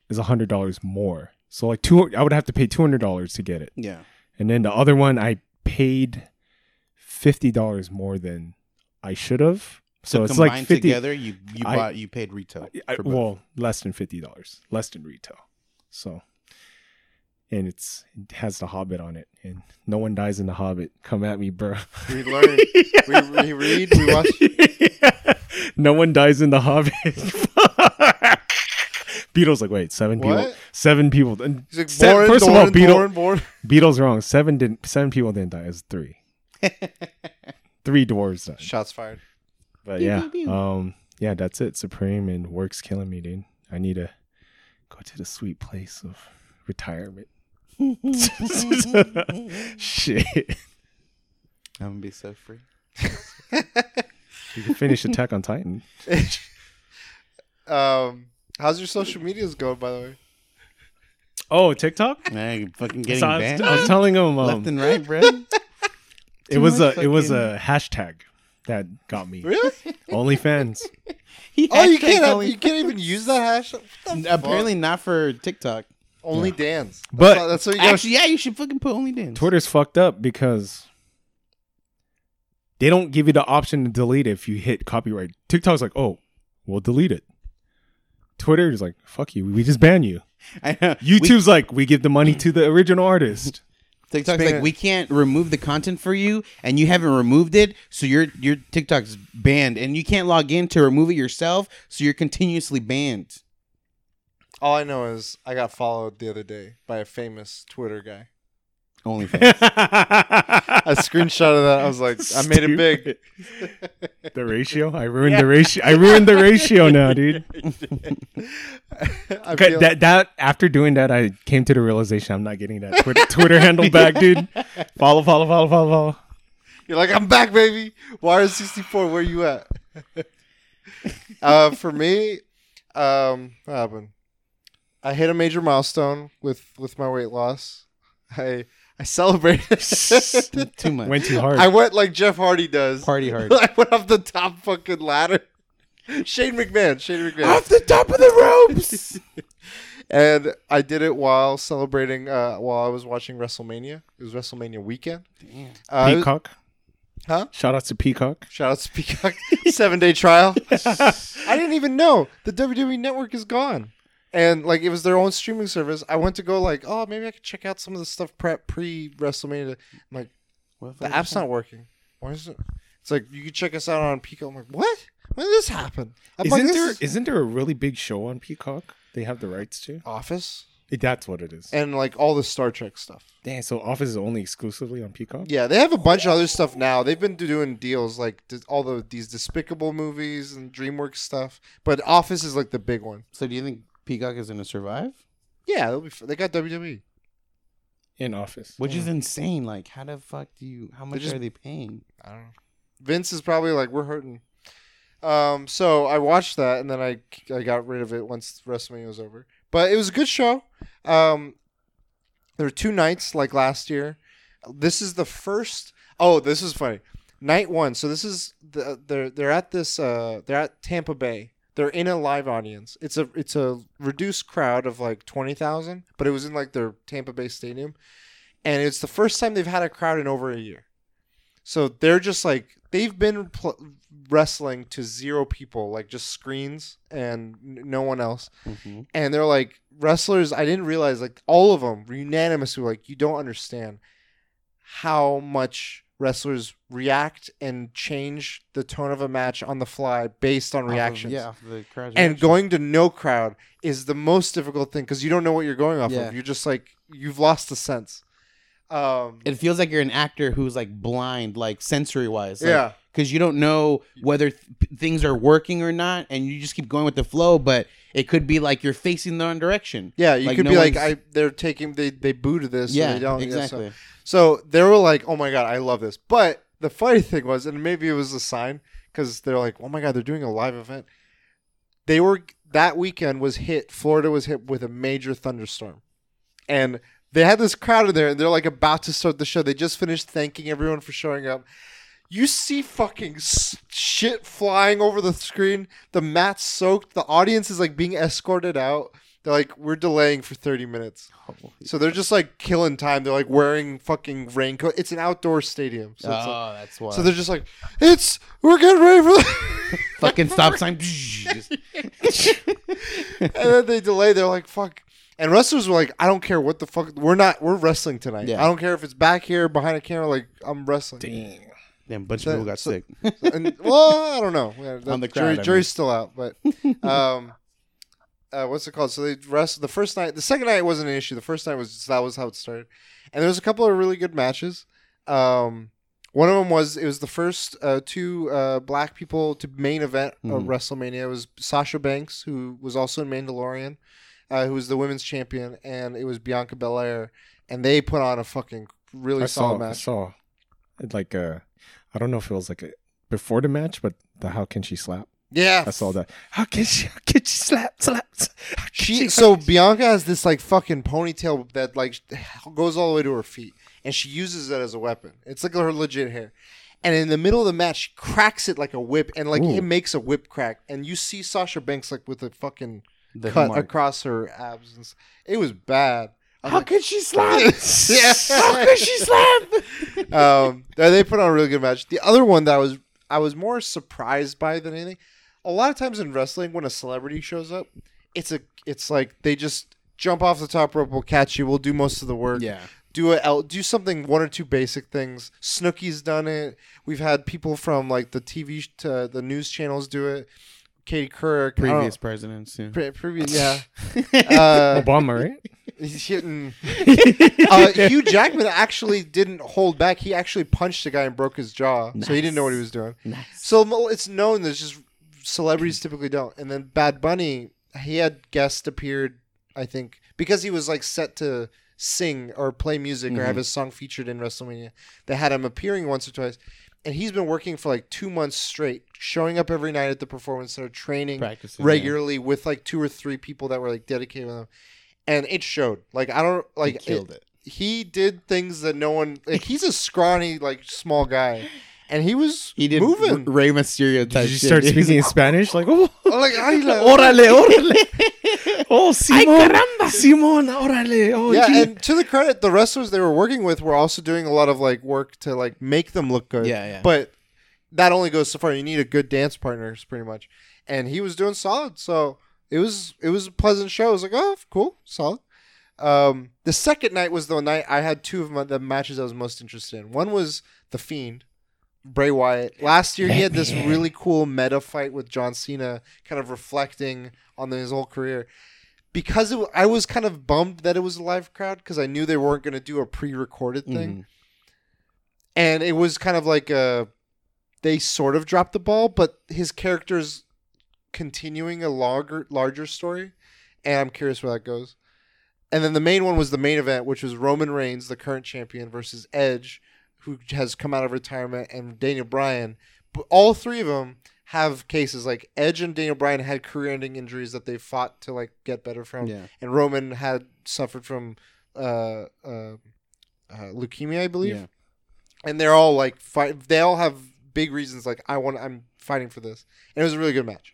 is hundred dollars more. So like two, I would have to pay two hundred dollars to get it.
Yeah.
And then the other one, I paid fifty dollars more than I should have. So,
So,
it's
combined
like fifty.
together, you you
I-
bought you paid retail.
I,
for both.
well, less than fifty dollars, less than retail. So and it's it has the Hobbit on it, and no one dies in the Hobbit. Come at me, bro.
We <laughs> learn. we, we read. We watch. <laughs>
no one dies in the Hobbit. <laughs> Beatles like wait seven people seven people
He's like
se-
born,
first
born,
of all Beatles
born.
Beatles wrong seven didn't seven people didn't die it's three three dwarves died
Shots fired.
But
Pew,
yeah
pew, pew.
um yeah that's it Supreme and work's killing me dude I need to go to the sweet place of retirement <laughs> shit
I'm gonna be so free.
you can finish Attack on Titan <laughs>
um, how's your social medias going, by the way?
oh TikTok
Man, you fucking getting
So I, was,
banned
I was telling him um,
left and right, bro. <laughs>
it was
much
a it was a hashtag that got me
Really? <laughs>
OnlyFans
He
oh, you
hashtag
can't. Have,
only-
you can't even use that hash. What the fuck?
Apparently not for TikTok.
only dance. That's
But-
all- that's what you gotta.
Actually, yeah, you should fucking put only dance.
Twitter's fucked up because they don't give you the option to delete it if you hit copyright. TikTok's like, oh, we'll delete it. Twitter is like, fuck you, we just ban you. <laughs>
I know.
YouTube's like, we give the money to the original artist.
TikTok's
Speaking
like we can't remove the content for you, and you haven't removed it, so your your TikTok's banned, and you can't log in to remove it yourself, so you're continuously banned.
all I know is I got followed the other day by a famous Twitter guy.
OnlyFans.
I screenshot of that. I was like, I made it big.
the ratio, I ruined the ratio. I ruined the ratio <laughs> now, dude.
I
Okay,
feel-
that that after doing that, I came to the realization I'm not getting that Twitter, <laughs> Twitter handle back, dude. <laughs> Follow, follow, follow, follow, follow.
You're like, I'm back, baby. Wire 64, where you at? uh, for me, um, what happened? I hit a major milestone with with my weight loss. I I celebrated. <laughs>
Too much.
Went too hard.
I went like Jeff Hardy does.
Party hard. <laughs>
I went off the top fucking ladder. Shane McMahon. Shane McMahon.
Off the top of the ropes. <laughs>
and I did it while celebrating. Uh, while I was watching WrestleMania. It was WrestleMania weekend.
Damn.
Uh,
Peacock.
Huh?
Shout out to Peacock.
Shout out to Peacock. Seven day trial. I didn't even know the WWE network is gone. And like it was their own streaming service. I went to go like, oh, maybe I could check out some of the stuff prep pre WrestleMania. I'm like, the app's not working. Why is it? It's like you can check us out on Peacock. I'm like, what? When did this happen? I'm
Isn't
this
there
is
isn't there a really big show on Peacock? They have the rights to.
Office
That's what it is.
and like all the Star Trek stuff.
Dang, so Office is only exclusively on Peacock.
Yeah, they have a bunch of other stuff now. They've been doing deals like all the these Despicable movies and DreamWorks stuff. But Office is like the big one.
So do you think Peacock is gonna survive?
Yeah, they'll be. f- They got. WWE.
In Office.
Which is insane. Like, how the fuck do you? How much
just-
are they paying?
I don't know. Vince is probably like, we're hurting. Um, so I watched that and then I I got rid of it once WrestleMania was over. But it was a good show. Um, there were two nights like last year. This is the first. Oh, this is funny. Night one. So this is the they're they're at this uh they're at Tampa Bay. They're in a live audience. It's a it's a reduced crowd of like twenty thousand, but it was in like their Tampa Bay stadium, and it's the first time they've had a crowd in over a year. So they're just like they've been pl- wrestling to zero people, like just screens and n- no one else.
Mm-hmm.
And they're like wrestlers. I didn't realize like all of them were unanimous. Were like you don't understand how much wrestlers react and change the tone of a match on the fly based on reactions.
yeah, the crowd's
And
reaction.
going to no crowd is the most difficult thing because you don't know what you're going off
Yeah.
of. You're just like you've lost the sense. Um,
It feels like you're an actor who's like blind, like sensory wise.
yeah.
Because you don't know whether th- things are working or not, and you just keep going with the flow. But it could be like you're facing the wrong direction.
Yeah, you
Like,
could
no
be like,
one's-
I they're taking they they booted this. or
yeah,
they don't, yeah, so-
exactly.
So, they were like, oh my god, I love this. But the funny thing was, and maybe it was a sign because they're like, oh my god, they're doing a live event. They were that weekend was hit. Florida was hit with a major thunderstorm, and they had this crowd in there, and they're like about to start the show. They just finished thanking everyone for showing up. You see fucking shit flying over the screen. The mat's soaked. The audience is like being escorted out. They're like, we're delaying for 30 minutes. So they're just like killing time. They're like wearing fucking raincoat. It's an outdoor stadium. So, it's like-
oh, that's why.
so they're just like, it's, we're getting ready for the. <laughs>
fucking stop <laughs> sign. <laughs>
And then they delay. They're like, fuck. And wrestlers were like, I don't care what the fuck. We're not. We're wrestling tonight.
Yeah.
I don't care if it's back here behind a camera. Like I'm wrestling.
Dang.
Damn, a bunch
So-
of people got
so-
sick.
and, well, I don't know. Yeah,
On the
jury,
I mean.
jury's still out, but um, uh, what's it called? So they rest the first night. The second night wasn't an issue. The first night was just, that was how it started, and there was a couple of really good matches. Um, one of them was it was the first uh, two uh, black people to main event of
Mhm.
WrestleMania. It was Sasha Banks, who was also in Mandalorian, uh, who was the women's champion, and it was Bianca Belair, and they put on a fucking really
I
solid
saw. I saw. It like uh, I don't know if it was like a, before the match, but the how can she slap?
Yeah,
I saw that. How can she? How can she slap? Slap. How can
She so Bianca has this like fucking ponytail that like goes all the way to her feet, and she uses it as a weapon. It's like her legit hair. And in the middle of the match, she cracks it like a whip, and like
Ooh.
it makes a whip crack, and you see Sasha Banks like with a fucking
The
cut
mark.
across her abs. And it was bad. I was
How
like-
could she slap? <laughs>
yeah.
How could she slap? <laughs>
um, they they put on a really good match. The other one that I was I was more surprised by than anything. A lot of times in wrestling, when a celebrity shows up, it's a it's like they just jump off the top rope, we'll catch you, we'll do most of the work.
yeah.
Do a do something one or two basic things. Snooki's done it. We've had people from like the TV to the news channels do it. Katie Couric,
Previous presidents. Yeah.
pre- previous, yeah. <laughs> Uh,
Obama, right?
he's hitting uh, Hugh Jackman actually didn't hold back. He actually punched a guy and broke his jaw, so he didn't know what he was doing.
Nice.
So it's known that just celebrities <clears throat> typically don't. And then Bad Bunny, he had guest appeared, I think, because he was like set to sing or play music or have
Mhm.
his song featured in WrestleMania. They had him appearing once or twice. And he's been working for like two months straight, showing up every night at the performance center, training
Practicing. yeah.
regularly with like two or three people that were like dedicated to him. And it showed. Like I don't
He
like
killed it.
he did things that no one like he's a scrawny like small guy <laughs> and he was
He did
moving
R- Rey Mysterio type
Did you
shit,
start
dude.
speaking in <laughs> Spanish? Like, oh,
like ay, la- <laughs>
órale, órale. <laughs> Oh, Simon. Simon, órale. Oh,
yeah
gee.
and to the credit the wrestlers they were working with were also doing a lot of like work to like make them look good
Yeah, yeah.
but that only goes so far you need a good dance partner pretty much and he was doing solid so it was it was a pleasant show i was like oh cool solid um the second night was the night i had two of my, the matches i was most interested in one was the fiend Bray Wyatt. Last year, he had this really cool meta fight with John Cena, kind of reflecting on his whole career. Because it, I was kind of bummed that it was a live crowd because I knew they weren't going to do a pre-recorded thing,
Mhm.
and it was kind of like a they sort of dropped the ball, but his character's continuing a larger larger story, and I'm curious where that goes. And then the main one was the main event, which was Roman Reigns, the current champion, versus Edge, who has come out of retirement, and Daniel Bryan. But all three of them have cases like Edge and Daniel Bryan had career-ending injuries that they fought to like get better from,
Yeah.
and Roman had suffered from uh, uh, uh, leukemia, I believe
Yeah.
and they're all like fight. They all have big reasons. Like I want. I'm fighting for this, and it was a really good match.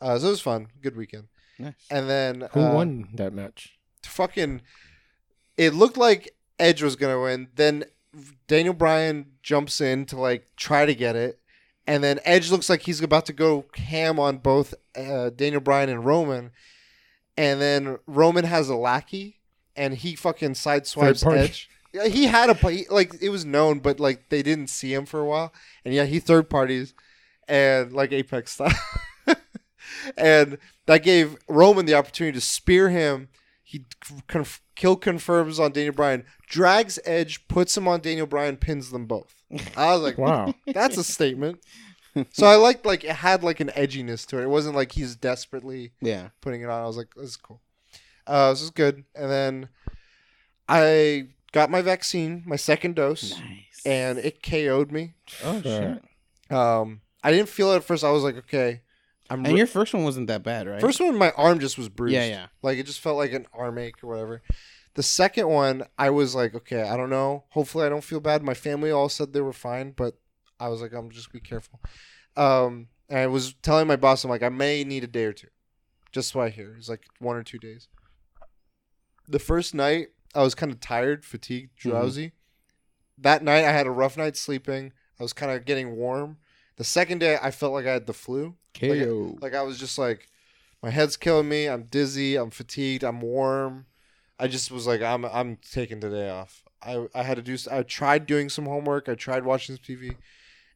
Uh, so it was fun. Good weekend.
Nice.
And then
Who
uh,
won that match?
Fucking. It looked like Edge was gonna win. Then Daniel Bryan jumps in to like try to get it, and then Edge looks like he's about to go ham on both uh, Daniel Bryan and Roman, and then Roman has a lackey, and he fucking sideswipes. Edge. Yeah, he had a he- like it was known, but like they didn't see him for a while, and yeah, he third parties, and like Apex style, <laughs> and that gave Roman the opportunity to spear him. He conf- kill confirms on Daniel Bryan, drags Edge, puts him on Daniel Bryan, pins them both. I was like,
Wow. <laughs>
that's a statement. so I liked like it had like an edginess to it. It wasn't like he's desperately
Yeah.
putting it on. I was like, this is cool. Uh, this is good. And then I got my vaccine, my second dose,
Nice.
and it KO'd me.
Oh, shit.
Um, I didn't feel it at first. I was like, okay, I'm.
and
re-
your first one wasn't that bad, right?
first one, my arm just was bruised.
Yeah, yeah.
Like it just felt like an arm ache or whatever. The second one, I was like, okay, I don't know. Hopefully, I don't feel bad. My family all said they were fine, but I was like, I'm just be careful. Um, and I was telling my boss, I'm like, I may need a day or two, just so I hear. It's like one or two days. The first night, I was kind of tired, fatigued,
Mhm.
drowsy. That night, I had a rough night sleeping. I was kind of getting warm. The second day, I felt like I had the flu.
KO.
Like I was just like My head's killing me. I'm dizzy. I'm fatigued. I'm warm. I just was like, I'm I'm taking today off. I I had to do. I tried doing some homework. I tried watching some TV,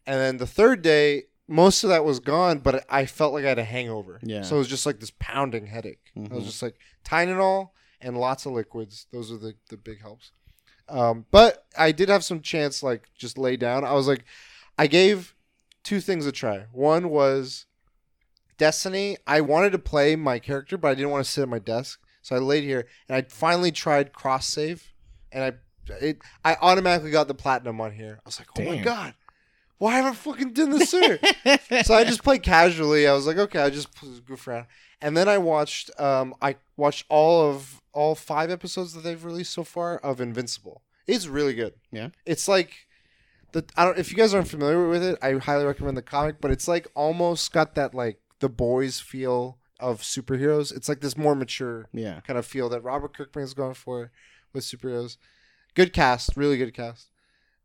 and then the third day, most of that was gone. But I felt like I had a hangover.
Yeah.
So it was just like this pounding headache. I was
Mhm.
just like Tylenol and lots of liquids. Those are the the big helps. Um, but I did have some chance, like just lay down. I was like, I gave two things a try. One was Destiny. I wanted to play my character, but I didn't want to sit at my desk, so I laid here and I finally tried cross save, and I it I automatically got the platinum on here. I was like, oh my
Damn.
god, why haven't I fucking done this sooner? <laughs> so I just played casually. I was like, okay, I just goof around. And then I watched, um, I watched all of all five episodes that they've released so far of Invincible. It's really good.
Yeah?
it's like the I don't if you guys aren't familiar with it, I highly recommend the comic. But it's like almost got that like the boys feel of superheroes. It's like this more mature
yeah.
kind of feel that Robert Kirkman is going for with superheroes. Good cast, really good cast.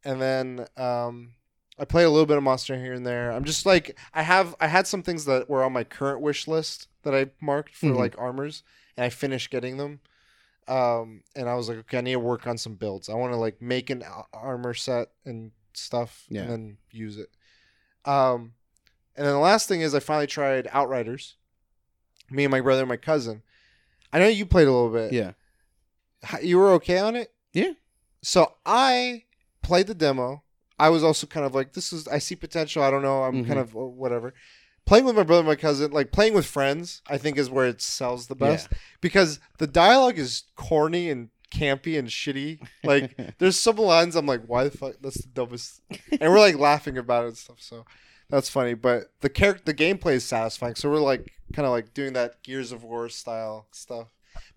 And then um, I play a little bit of Monster here and there. I'm just like I have I had some things that were on my current wish list that I marked for
Mhm.
like armors, and I finished getting them. Um, and I was like, okay, I need to work on some builds. I want to like make an armor set and stuff,
Yeah.
and then use it. Um, and then the last thing is I finally tried Outriders. Me and my brother and my cousin. I know you played a little bit.
Yeah.
You were okay on it?
Yeah.
So I played the demo. I was also kind of like, this is, I see potential. I don't know. I'm
Mhm.
kind of whatever. Playing with my brother and my cousin, like playing with friends, I think is where it sells the best because the dialogue is corny and campy and shitty. Like, <laughs> there's some lines I'm like, why the fuck? That's the dumbest. And we're like laughing about it and stuff. So that's funny. But the character, the gameplay is satisfying. So we're like kind of like doing that Gears of War style stuff.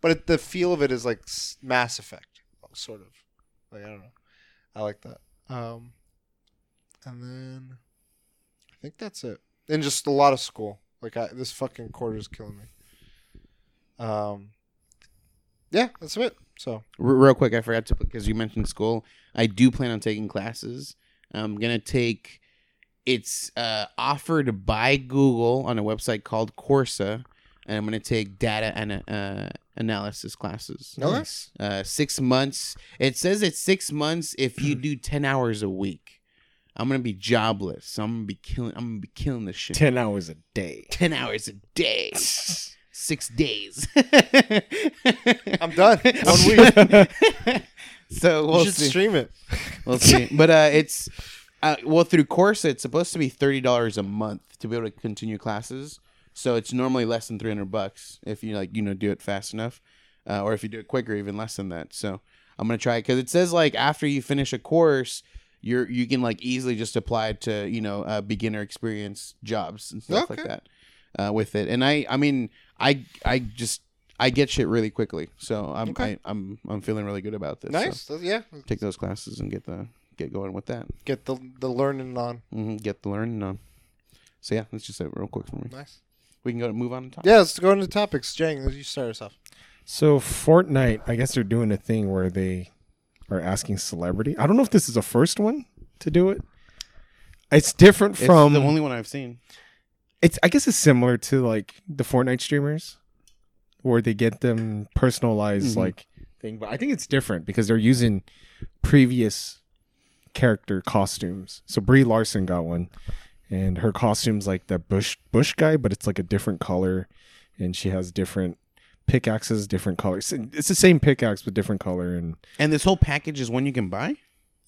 But it, the feel of it is like Mass Effect, sort of. Like I don't know. I like that. Um, and then I think that's it. And just a lot of school. Like I, this fucking quarter is killing me. Um, yeah, that's it. So
real quick, I forgot to because you mentioned school. I do plan on taking classes. I'm gonna take. It's uh, offered by Google on a website called Coursera, and I'm gonna take data and uh, analysis classes.
Nice.
Uh, six months. It says it's six months if you do <clears throat> ten hours a week. I'm gonna be jobless. So I'm gonna be killing. I'm gonna be killing this shit.
10 hours a day.
10 hours a day. <laughs> Six days. <laughs>
I'm done. <laughs> One week.
so we'll
should
see.
stream it.
We'll see. But uh, it's uh, well through Coursera, it's supposed to be thirty dollars a month to be able to continue classes. So it's normally less than three hundred bucks if you like you know do it fast enough, uh, or if you do it quicker, even less than that. So I'm gonna try it because it says like after you finish a course. You're, you can like easily just apply to you know uh, beginner experience jobs and stuff like that uh, with it and I I mean I I just I get shit really quickly so I'm
Okay.
I, I'm I'm feeling really good about this
Nice. That's- yeah.
take those classes and get the get going with that.
Get the the learning on.
hmm Get the learning on. So yeah, that's just it real quick for me.
Nice.
We can go to move on and talk.
Yeah, let's go into topics. Jang, you start us off.
So Fortnite, I guess they're doing a thing where they are asking celebrity. I don't know if this is the first one to do it. It's different from.
It's
from
the only one I've seen.
it's I guess it's similar to like the Fortnite streamers where they get them personalized
Mhm.
like thing, but I think it's different because they're using previous character costumes. So Brie Larson got one and her costume's like the bush bush guy, but it's like a different color and she has different pickaxes, different colors. It's the same pickaxe but different color and
And this whole package is one you can buy.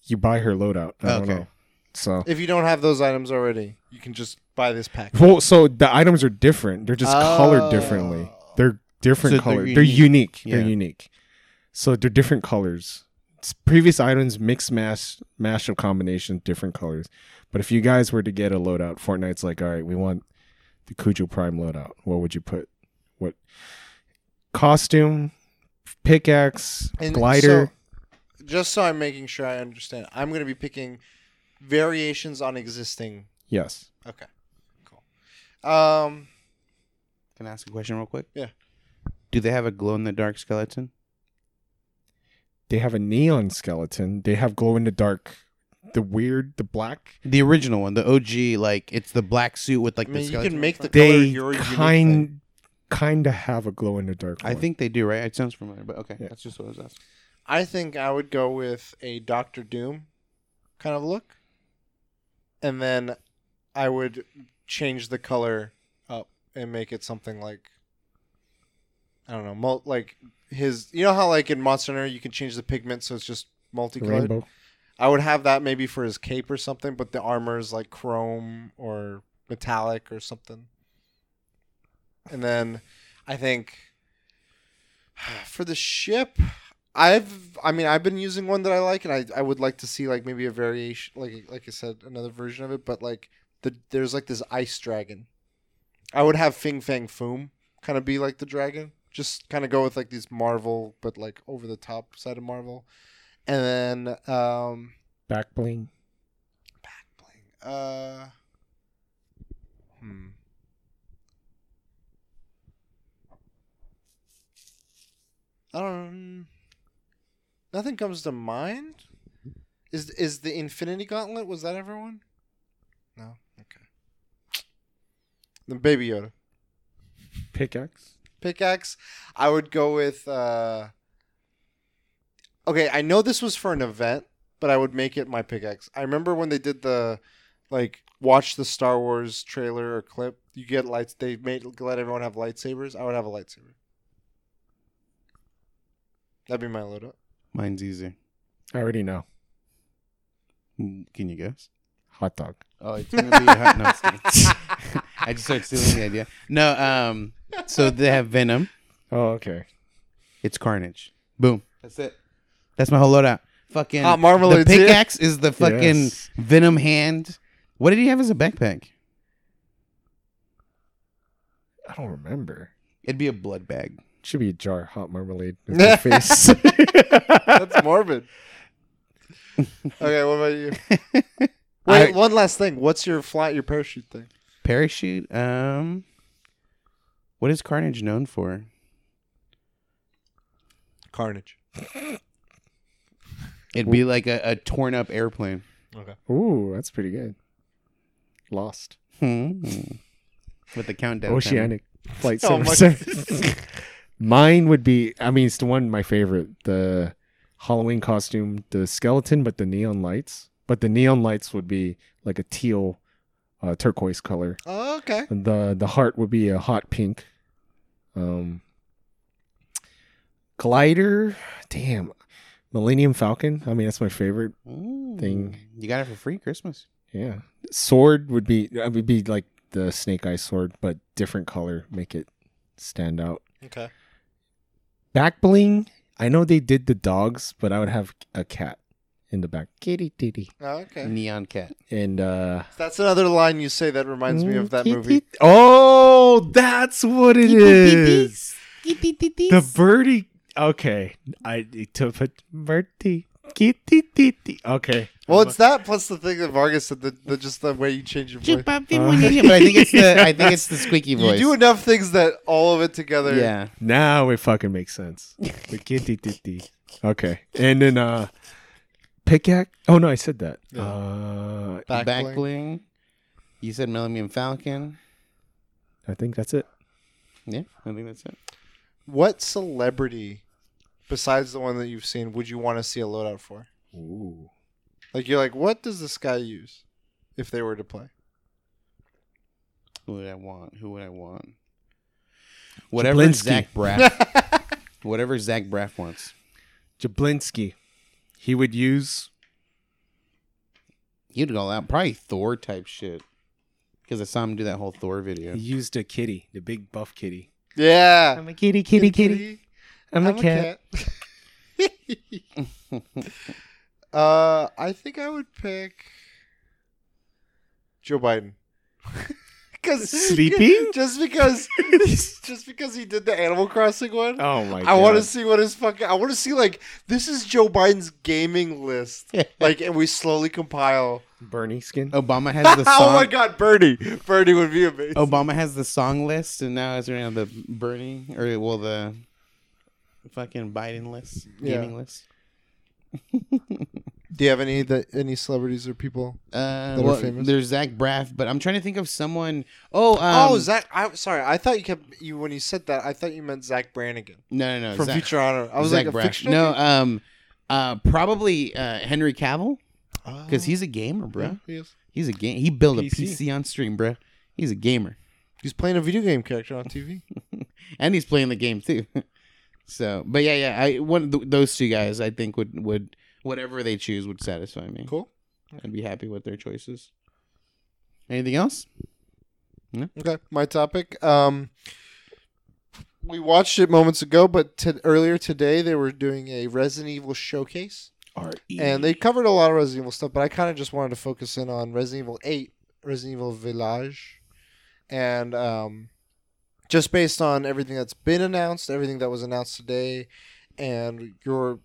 you buy her loadout. I don't
Okay.
know. So
If you don't have those items already, you can just buy this pack.
Well, so the items are different. They're just colored
Oh.
differently. They're different
So they're
colors. They're
unique.
unique.
Yeah.
They're unique. So they're different colors. It's previous items mix mash mash of combinations, different colors. But if you guys were to get a loadout, Fortnite's like, all right, we want the Cujo Prime loadout. What would you put? What costume, pickaxe,
And
glider?
so- just so I'm making sure I understand, I'm going to be picking variations on existing.
yes.
Okay, cool. Um,
Can I ask a question real quick?
Yeah.
Do they have a glow in the dark skeleton?
They have a neon skeleton. They have glow in the dark. The weird, the black.
The original one, the OG, like it's the black suit with like
I
the
mean, you can make the
they
color your
kind kind of have a glow in the dark.
I
one.
think they do, right? It sounds familiar, but okay,
Yeah.
that's just what I was asking.
I think I would go with a Doctor Doom kind of look, and then I would change the color up and make it something like I don't know, mul- like his. You know how like in Monster Hunter you can change the pigment so it's just multicolored.
rainbow.
I would have that maybe for his cape or something, but the armor is like chrome or metallic or something. And then I think <sighs> for the ship, I've I mean I've been using one that I like, and I, I would like to see like maybe a variation, like like I said, another version of it. But like the there's like this ice dragon. I would have Fing Fang Foom kind of be like the dragon. Just kind of go with like these Marvel, but like over the top side of Marvel. And then um
Back bling.
back bling. Uh hmm. I don't Nothing comes to mind. Is is the Infinity Gauntlet was that everyone? No. Okay. The Baby Yoda
Pickaxe.
Pickaxe. I would go with. uh Okay, I know this was for an event, but I would make it my pickaxe. I remember when they did the like watch the Star Wars trailer or clip. You get lights. They made let everyone have lightsabers. I would have a lightsaber. That'd be my loadout.
Mine's easy.
I already know.
Mm, Can you guess?
Hot dog.
Oh, it's gonna be hot. No, I'm just kidding. <laughs> I just started stealing the idea. No, um, so they have Venom.
Oh, okay.
It's Carnage. Boom. That's it. That's my whole loadout. Fucking
Hot
the
marmalade,
pickaxe is the fucking
Yes.
Venom hand. What did he have as a backpack?
I don't remember.
It'd be a blood bag.
Should be a jar of hot marmalade in your face. <laughs>
That's morbid. okay, what about you? <laughs> Wait,
I-
one last thing. What's your flat your parachute thing?
Parachute. Um, what is Carnage known for?
Carnage.
It'd be like a, a torn up airplane.
Okay.
Ooh, that's pretty good. Lost.
Hmm. With the countdown. timer.
Oceanic flight
Oh my-
service. <laughs> <laughs> Mine would be. I mean, it's the one my favorite. The Halloween costume, the skeleton, but the neon lights. But the neon lights would be like a teal, uh, turquoise color.
Oh, okay.
And the the heart would be a hot pink. Um, glider. Damn. Millennium Falcon. I mean, that's my favorite.
Ooh,
Thing.
You got it for free Christmas.
Yeah. Sword would be. It would be like the Snake Eye sword, but different color, make it stand out.
Okay.
Back bling. I know they did the dogs, but I would have a cat in the back. Kitty titty.
Oh, okay.
Neon cat.
And uh
That's another line you say that reminds me of that movie.
Oh, that's what it is. The birdie. Okay, I need to put birdie. Kitty titty. Okay.
Well, it's that plus the thing that Vargas said, the, the just the way you change your voice. <laughs>
but I think it's the I think it's the squeaky
You
voice.
do enough things that all of it together.
yeah.
now it fucking makes sense. The kitty titty. Okay, and then uh, pickaxe. Oh no, I said that.
Yeah.
Uh,
Back,
Back
bling.
bling. You said Millennium Falcon.
I think that's it.
Yeah, I think that's it.
What celebrity, besides the one that you've seen, would you want to see a loadout for?
Ooh.
Like you're like, what does this guy use if they were to play?
Who would I want? Who would I want? Whatever
Jablinski.
Zach <laughs> Braff. whatever Zach Braff wants.
Jablinski. He would use.
He'd go out probably Thor type shit. Because I saw him do that whole Thor video.
He used a kitty, the big buff kitty.
Yeah.
I'm a kitty, kitty, kitty. I'm, a cat. <laughs> <laughs>
uh, I think I would pick Joe Biden. <laughs> Because <laughs>
Sleeping?
just because, <laughs> just because he did the Animal Crossing one.
Oh my! God.
I want to see what his fucking. I want to see like this is Joe Biden's gaming list. like, and we slowly compile.
Bernie skin.
Obama has <laughs> the song.
oh my God, Bernie! Bernie would be amazing.
Obama has the song list, and now it's around the Bernie or well the fucking Biden list,
Yeah.
gaming list.
Do you have any that any celebrities or people?
Uh,
That are famous?
there's Zach Braff, but I'm trying to think of someone. Oh, um,
oh, Zach. I sorry. I thought you kept you when you said that. I thought you meant Zapp Brannigan
no, no, no,
from
Zach,
Futurama. I was
Zach
like a
Braff. No, um, uh, probably uh, Henry Cavill because
Oh.
he's a gamer, bro.
Yeah, he is.
He's a game. He built a
PC.
PC on stream, bro. He's a gamer,
He's playing a video game character on TV. <laughs>
and he's playing the game too. <laughs> so, but yeah, yeah, I one th- those two guys I think would would whatever they choose would satisfy me.
cool.
I'd be happy with their choices. Anything else?
Okay, my topic. Um, we watched it moments ago, but t- earlier today they were doing a Resident Evil showcase,
R.E.
and they covered a lot of Resident Evil stuff. But I kind of just wanted to focus in on Resident Evil Eight, Resident Evil Village, and um, just based on everything that's been announced, everything that was announced today, and your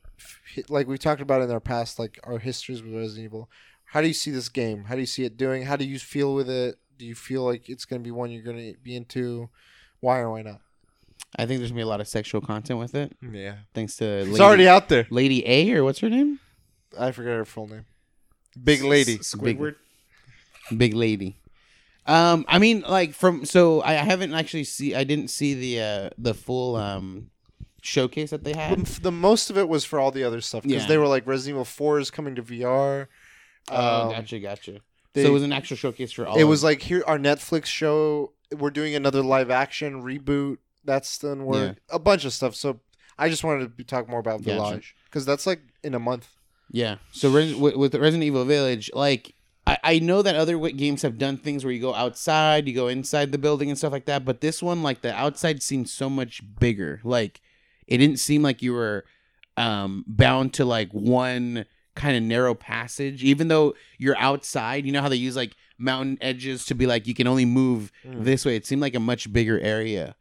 like we talked about in our past, like our histories with Resident Evil. How do you see this game? How do you see it doing? How do you feel with it? Do you feel like it's going to be one you're going to be into? Why or why not?
I think there's gonna be a lot of sexual content with it,
Yeah,
thanks to
it's
Lady,
already out there.
Lady A or what's her name?
I forget her full name. Big lady.
Squidward.
Big Lady. Um, I mean, like from so I I haven't actually see I didn't see the uh the full um showcase that they had.
The most of it was for all the other stuff because
Yeah.
they were like Resident Evil Four is coming to VR.
Oh,
Um,
gotcha, gotcha.
they-
so it was an actual showcase for all.
it
of-
was like here our Netflix show. We're doing another live action reboot. That's in work. A bunch of stuff. So I just wanted to be, talk more about
Gotcha.
Village because that's like in a month.
yeah. So Res- with, with Resident Evil Village, like I, I know that other games have done things where you go outside, you go inside the building and stuff like that, but this one, like the outside, seems so much bigger. Like it didn't seem like you were um bound to like one kind of narrow passage even though you're outside. You know how they use like mountain edges to be like you can only move
Mm.
this way. It seemed like a much bigger area.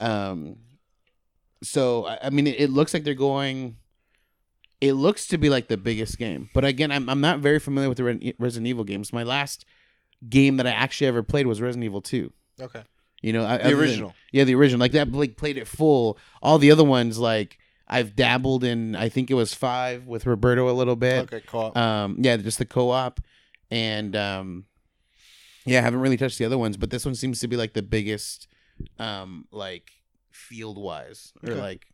Um so i, mean it, it looks like they're going it looks to be like the biggest game. But again i'm, I'm not very familiar with the Re- resident evil games. My last game that i actually ever played was resident evil 2
Okay.
You know
The
other than-
original.
yeah, the original. Like that, like played it full. All the other ones, like I've dabbled in. I think it was five with Roberto a little bit.
Okay. Cool.
Um, yeah, just the co-op, and um, yeah, I haven't really touched the other ones, but this one seems to be like the biggest, um, like field wise or
Okay.
like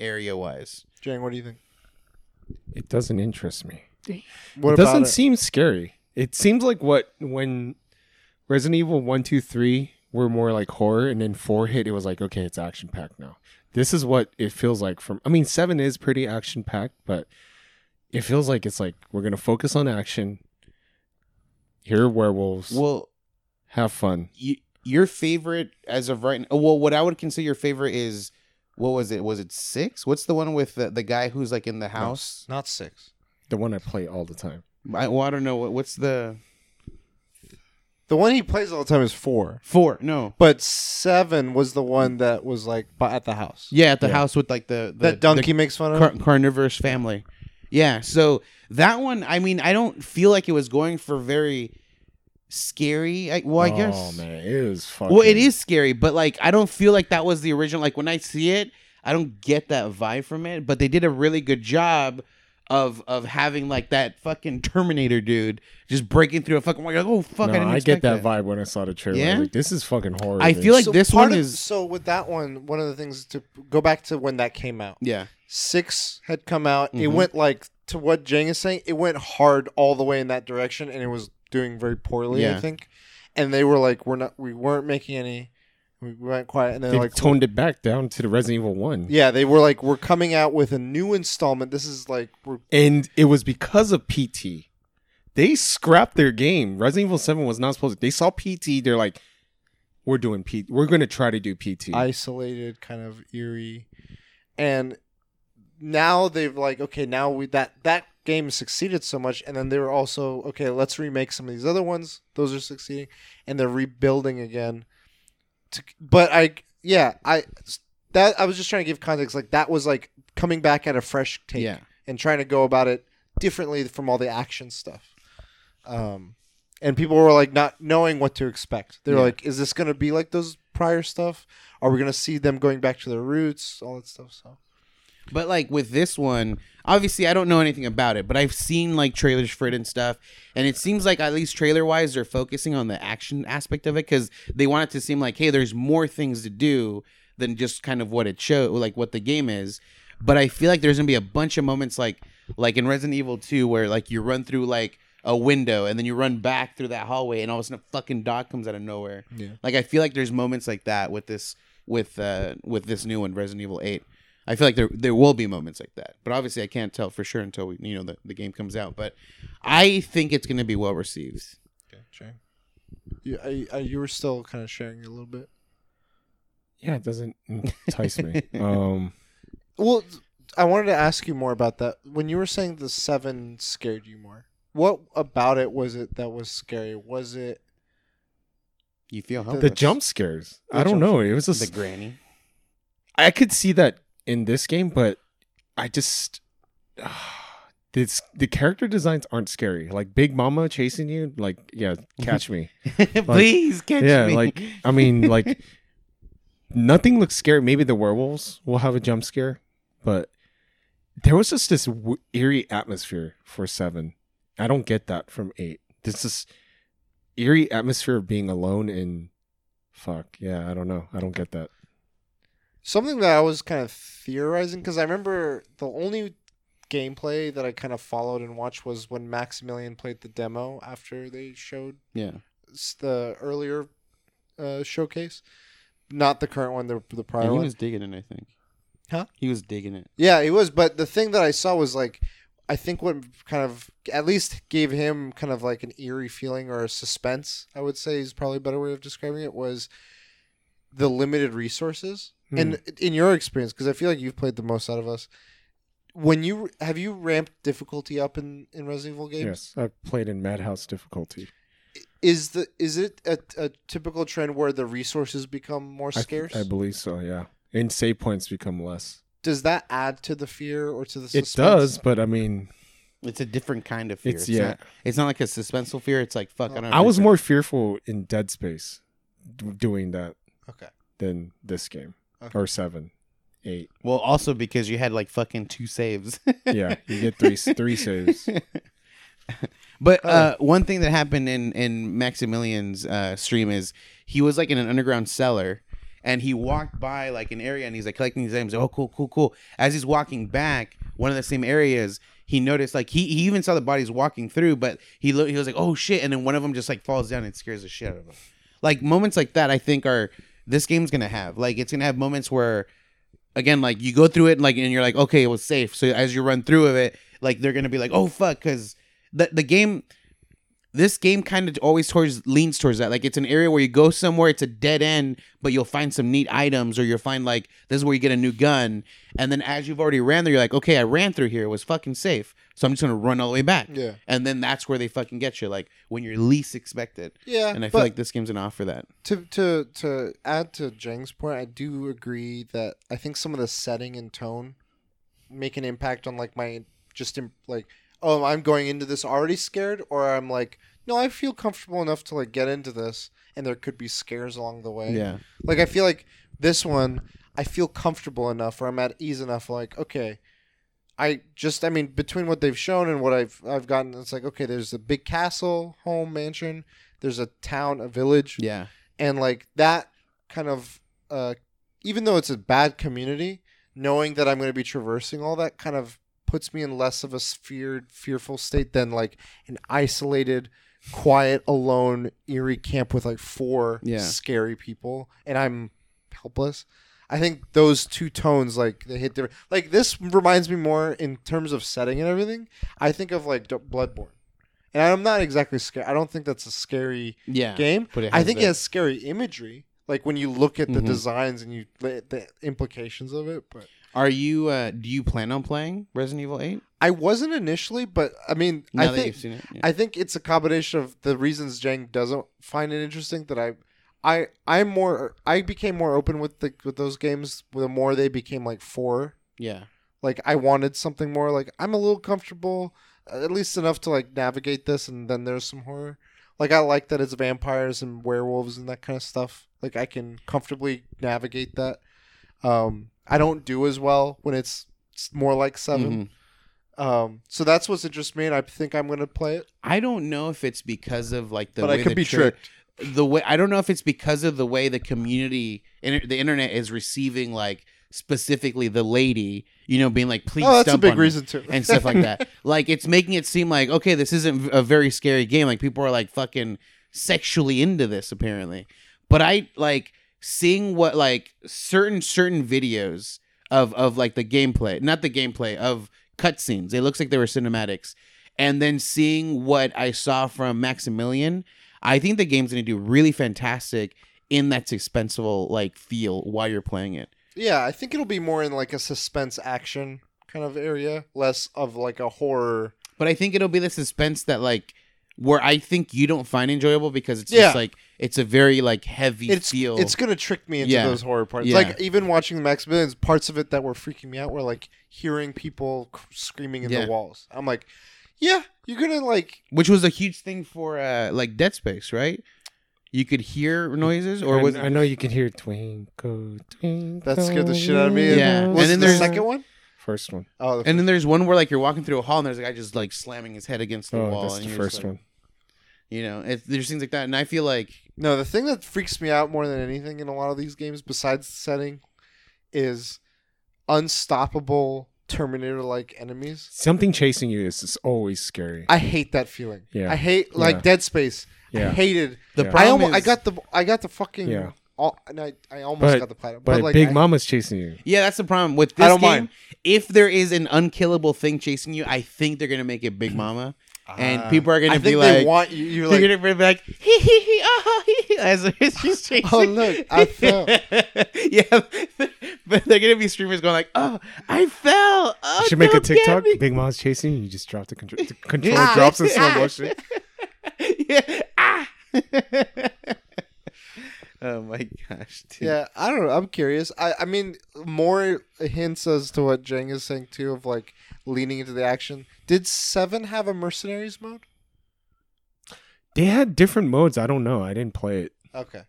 area wise.
Jane, what do you think?
It doesn't interest me. <laughs>
What
it
about
doesn't
it?
seem scary. It seems like what when Resident Evil 1, 2, 3 were more like horror, and then 4 hit, it was like, okay, it's action packed now. This is what it feels like from. I mean, 7 is pretty action packed, but it feels like it's like we're going to focus on action. Here are werewolves.
Well,
have fun.
you, your favorite as of right now. Oh, well, what I would consider your favorite is what was it? Was it six? What's the one with the, the guy who's like in the house?
Not six.
The one I play all the time.
I, well, I don't know what, what's the
The one he plays all the time is four,
four. No,
but seven was the one that was like bu- at the house.
yeah, at the house with like the, the
that Dunkey makes fun of.
car- carnivorous family. Yeah, so that one, I mean, I don't feel like it was going for very scary. I, well, I
oh,
guess.
man, it is fucking.
Well, it is scary, but like I don't feel like that was the original. Like when I see it, I don't get that vibe from it. But they did a really good job of of having like that fucking Terminator dude just breaking through a fucking. Like, oh fuck!
No,
I didn't
I get that, vibe when I saw the trailer. I was
Yeah?
like, this is fucking horror.
I feel like
So
this one
of-
is
so with that one. One of the things to go back to when that came out.
yeah,
Six had come out. It
Mhm.
went like to what Jang is saying. It went hard all the way in that direction, and it was doing very poorly. I think. And they were like, "We're not. We weren't making any. We went quiet." And then
they
like,
toned it back down to the Resident Evil one.
yeah, they were like, "We're coming out with a new installment. This is like we're
and it was because of PT. They scrapped their game. Resident Evil Seven was not supposed. to. They saw PT. They're like, we're doing PT. We're going to try to do PT.
isolated, kind of eerie, and now they've like okay now we that that game succeeded so much and then they were also okay let's remake some of these other ones those are succeeding and they're rebuilding again to, but i yeah i that i was just trying to give context like that was like coming back at a fresh take
yeah.
and trying to go about it differently from all the action stuff. Um and people were like not knowing what to expect. They're
Yeah.
like is this going to be like those prior stuff? Are we going to see them going back to their roots? All that stuff so.
But like with this one, obviously I don't know anything about it, but I've seen like trailers for it and stuff, and it seems like at least trailer wise they're focusing on the action aspect of it because they want it to seem like hey, there's more things to do than just kind of what it show like what the game is. But I feel like there's gonna be a bunch of moments like like in Resident Evil 2 where like you run through like a window and then you run back through that hallway and all of a sudden a fucking dog comes out of nowhere.
Yeah.
Like I feel like there's moments like that with this with uh with this new one, Resident Evil 8. I feel like there there will be moments like that, but obviously I can't tell for sure until we, you know the, the game comes out. But I think it's going to be well received.
Okay, Jay. You, I, I, you were still kind of sharing a little bit.
Yeah, it doesn't <laughs> entice me. Um,
Well, I wanted to ask you more about that. When you were saying the seven scared you more, what about it was it that was scary? Was it
You feel
The-
helpless.
the jump scares.
The
I don't know. It was
the
just
granny.
I could see that in this game, but I just <sighs> this the character designs aren't scary. Like Big Mama chasing you, like yeah, catch me. <laughs>
Please catch
yeah,
me.
like I mean, like nothing looks scary. Maybe the werewolves will have a jump scare, but there was just this w- eerie atmosphere for seven. I don't get that from eight. This is eerie atmosphere of being alone in. Fuck yeah, I don't know. I don't get that.
Something that I was kind of theorizing? Because I remember the only gameplay that I kind of followed and watched was when Maximilian played the demo after they showed
yeah.
the earlier uh, showcase, not the current one, the the prior
Yeah, he
one.
was digging it, I think.
Huh?
He was digging it.
Yeah, he was. But the thing that I saw was like, I think what kind of at least gave him kind of like an eerie feeling or a suspense. I would say is probably a better way of describing it was the limited resources.
Hmm.
And in your experience, because I feel like you've played the most out of us, when you have you ramped difficulty up in in Resident Evil games?
Yes, I've played in Madhouse difficulty.
Is the is it a, a typical trend where the resources become more
I-
scarce?
I, believe so. Yeah, and save points become less.
does that add to the fear or to the
It does, but I mean,
It's a different kind of fear.
It's-
It's,
yeah.
Not, it's not like a suspenseful fear. It's like fuck. I, don't
I was more fearful in Dead Space doing that
Okay.
than this game
Okay.
or seven, eight.
well, also because you had like fucking two saves. <laughs>
Yeah, you get three three saves. <laughs>
But uh, one thing that happened in in Maximilian's uh, stream is he was like in an underground cellar, and he walked by like an area, and he's like collecting these items. Oh, cool, cool, cool. As he's walking back, one of the same areas, he noticed like he, he even saw the bodies walking through, but he lo- he was like, oh shit, and then one of them just like falls down and scares the shit out of him. Like moments like that, I think are this game's gonna have. Like it's gonna have moments where again, like you go through it, like and you're like, okay, it was safe. So as you run through of it, like they're gonna be like, oh fuck, because the the game, this game kind of always towards leans towards that. Like it's an area where you go somewhere, it's a dead end, but you'll find some neat items, or you'll find like this is where you get a new gun, and then as you've already ran there, you're like, okay, I ran through here, it was fucking safe, so I'm just gonna run all the way back.
Yeah.
And then that's where they fucking get you, like when you're least expected.
Yeah.
And I feel like this game's gonna offer that.
to to to add to Jang's point, I do agree that I think some of the setting and tone make an impact on like my just in, like oh I'm going into this already scared or I'm like no I feel comfortable enough to like get into this and there could be scares along the way.
Yeah.
Like I feel like this one I feel comfortable enough or I'm at ease enough like okay I just I mean between what they've shown and what I've I've gotten it's like okay there's a big castle home mansion there's a town a village
Yeah.
and like that kind of uh even though it's a bad community knowing that i'm going to be traversing all that kind of puts me in less of a feared fearful state than like an isolated quiet alone eerie camp with like four
Yeah.
scary people and i'm helpless i think those two tones like they hit different like this reminds me more in terms of setting and everything i think of like D- bloodborne and i'm not exactly scared i don't think that's a scary
Yeah.
game.
But it
I
has
think
that-
it has scary imagery, like when you look at the
Mhm.
designs and you the, the implications of it. But
Are you? uh Do you plan on playing Resident Evil Eight?
I wasn't initially, but I mean,
Now
I
that
think
you've seen it. Yeah.
I think it's a combination of the reasons Jang doesn't find it interesting that I. I I'm more I became more open with the with those games the more they became like four
yeah.
like I wanted something more like I'm a little comfortable uh, at least enough to like navigate this and then there's some horror. Like I like that it's vampires and werewolves and that kind of stuff. Like I can comfortably navigate that. Um I don't do as well when it's more like 7
Mhm.
Um, so that's what's interests me, and I think I'm gonna play it.
I don't know if it's because of like the
but
way
I could
the
be tricked.
the way I don't know if it's because of the way the community inter- the internet is receiving like specifically the lady, you know, being like please
Oh, that's a big
on
reason too.
and stuff like that. <laughs> Like it's making it seem like okay, this isn't a very scary game. Like people are like fucking sexually into this apparently. But I like seeing what like certain certain videos of of like the gameplay, not the gameplay of cutscenes. It looks like they were cinematics, and then seeing what I saw from Maximilian, I think the game's gonna do really fantastic in that suspenseful like feel while you're playing it.
Yeah, I think it'll be more in like a suspense action kind of area, less of like a horror.
But I think it'll be the suspense that like where I think you don't find enjoyable because it's
Yeah.
just like it's a very like heavy
It's
feel.
it's gonna trick me into
Yeah.
those horror parts.
Yeah.
Like even watching the Maximilians, parts of it that were freaking me out were like hearing people c- screaming in
Yeah.
the walls. I'm like, yeah, you're gonna like.
which was a huge thing for uh like Dead Space, right? You could hear noises, or
I-
was
I, know you can hear twinkle twinkle.
That scared the shit out of me.
Yeah.
Was
And then
the
there's-
second one?
first one.
Oh, the
and then there's one where like you're walking through a hall and there's a guy just like slamming his head against the
Oh,
wall.
that's
and
the
you're just
first
like-
one.
You know, it, there's things like that, and I feel like
No, the thing that freaks me out more than anything in a lot of these games, besides the setting, is unstoppable Terminator like enemies.
Something chasing you is, is always scary.
I hate that feeling.
Yeah.
I hate like
Yeah.
Dead Space. I
Yeah.
hated
the
Yeah.
I
problem
almost I got the I got the fucking
Yeah.
all, and I, I almost
But-
got the platinum.
but
like
Big
I-
Mama's chasing you.
Yeah, that's the problem with this
I don't
game.
mind.
If there is an unkillable thing chasing you, I think they're gonna make it Big Mama, and
Ah.
people are gonna
I
be
they
like,
want you. You're
they're
like,
gonna be like, <laughs> hee hee hee, oh, hee, hee, <laughs> as she's <laughs> chasing.
oh look, I fell.
yeah, but they're gonna be streamers going like, "Oh, I fell." Oh,
You should make a TikTok. Big Mama's chasing you. You just drop the control. The controller drops in slow motion.
yeah. Ah. oh my gosh, dude.
Yeah, I don't know. I'm curious. I, I mean, more hints as to what Jeng is saying too, of like leaning into the action. Did Seven have a mercenaries mode?
They had different modes. I don't know. I didn't play it.
Okay,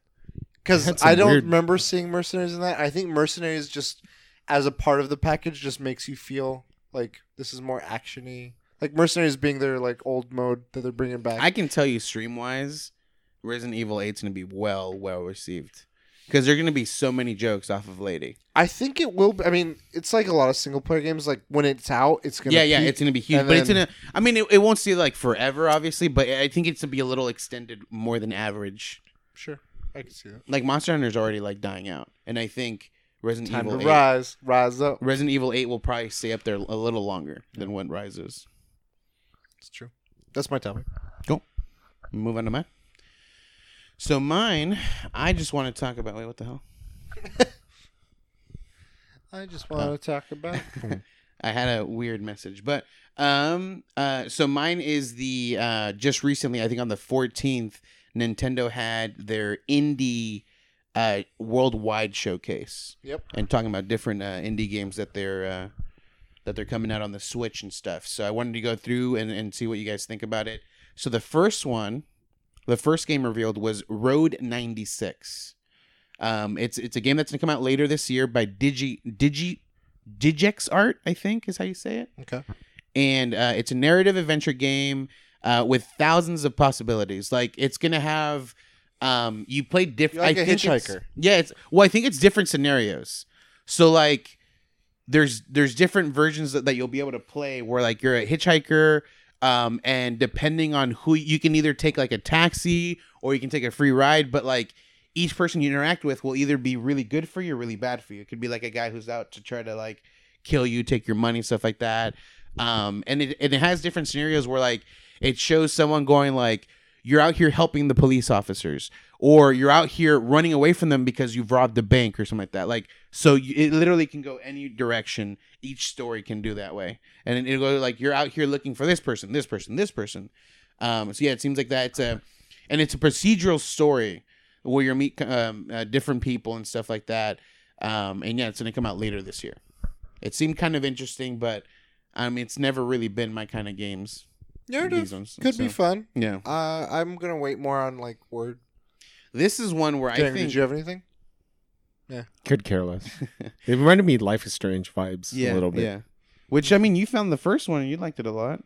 because I don't
weird-
remember seeing mercenaries in that. I think mercenaries just as a part of the package just makes you feel like this is more actiony. Like mercenaries being their like old mode that they're bringing back.
I can tell you, stream wise, Resident Evil 8's gonna be well, well received because there are gonna be so many jokes off of Lady.
I think it will. Be, I mean, it's like a lot of single player games. Like when it's out, it's gonna.
Be Yeah, yeah,
peak.
it's gonna be huge, but it's gonna. I mean, it, it won't stay like forever, obviously, but I think it's gonna be a little extended more than average.
sure. I can see that.
Like Monster Hunter's already like dying out, and I think Resident
Time
Evil
to
8,
rise, rise up.
Resident Evil 8 will probably stay up there a little longer than what rises.
It's true. That's my topic. Cool.
Move on to mine. So mine, I just want to talk about. Wait, what the hell? <laughs>
I just want to talk about. <laughs>
I had a weird message, but um, uh, so mine is the uh, just recently. I think on the fourteenth, Nintendo had their indie uh worldwide showcase.
Yep.
And talking about different uh, indie games that they're uh, that they're coming out on the Switch and stuff. So I wanted to go through and, and see what you guys think about it. So the first one, the first game revealed was Road 96. Um, it's it's a game that's gonna come out later this year by Digi Digi DigixArt, I think is how you say it.
Okay.
And uh, it's a narrative adventure game uh, with thousands of possibilities. Like it's gonna have um, you play different.
Like
I
a
think it's-
hitchhiker.
Yeah, it's well, I think it's different scenarios. So like there's there's different versions that, that you'll be able to play where like you're a hitchhiker um and depending on who you can either take like a taxi or you can take a free ride but like each person you interact with will either be really good for you or really bad for you. It could be like a guy who's out to try to like kill you take your money stuff like that. Um and it, and it has different scenarios where like it shows someone going like you're out here helping the police officers or you're out here running away from them because you've robbed the bank or something like that. Like so you, it literally can go any direction each story can do that way. And it'll go like you're out here looking for this person this person this person. Um so yeah it seems like that it's a and it's a procedural story where you meet um, uh, different people and stuff like that. Um and yeah it's gonna come out later this year. It seemed kind of interesting but um it's never really been my kind of games
Narrative
these ones,
could be fun.
yeah
Uh, I'm gonna wait more on like word.
this is one where i think
did you have anything? Yeah.
Could care less. <laughs> <laughs> it reminded me of Life is Strange vibes
yeah
a little bit.
yeah Which I mean, you found the first one and you liked it a lot.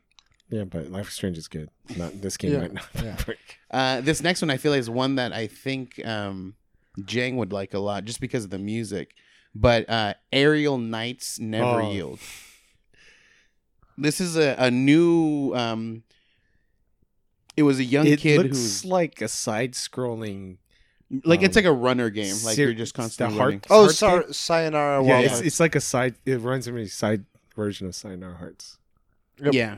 Yeah, but Life is Strange is good. Not <laughs> this game
Yeah.
might not.
Yeah.
Uh, this next one I feel is one that I think um, Jang would like a lot just because of the music. But uh, Aerial Knights Never
Oh.
Yield. This is a, a new. Um, it was a young
it
kid
looks
who's
like a side-scrolling.
like it's
um,
like a runner game. Like
ser-
you're just constantly
the heart-
running.
Oh,
Hearts
Sar-
game?
Sayonara
yeah, it's, it's like a side. It runs me side version of Sayonara Hearts.
Yep.
Yeah,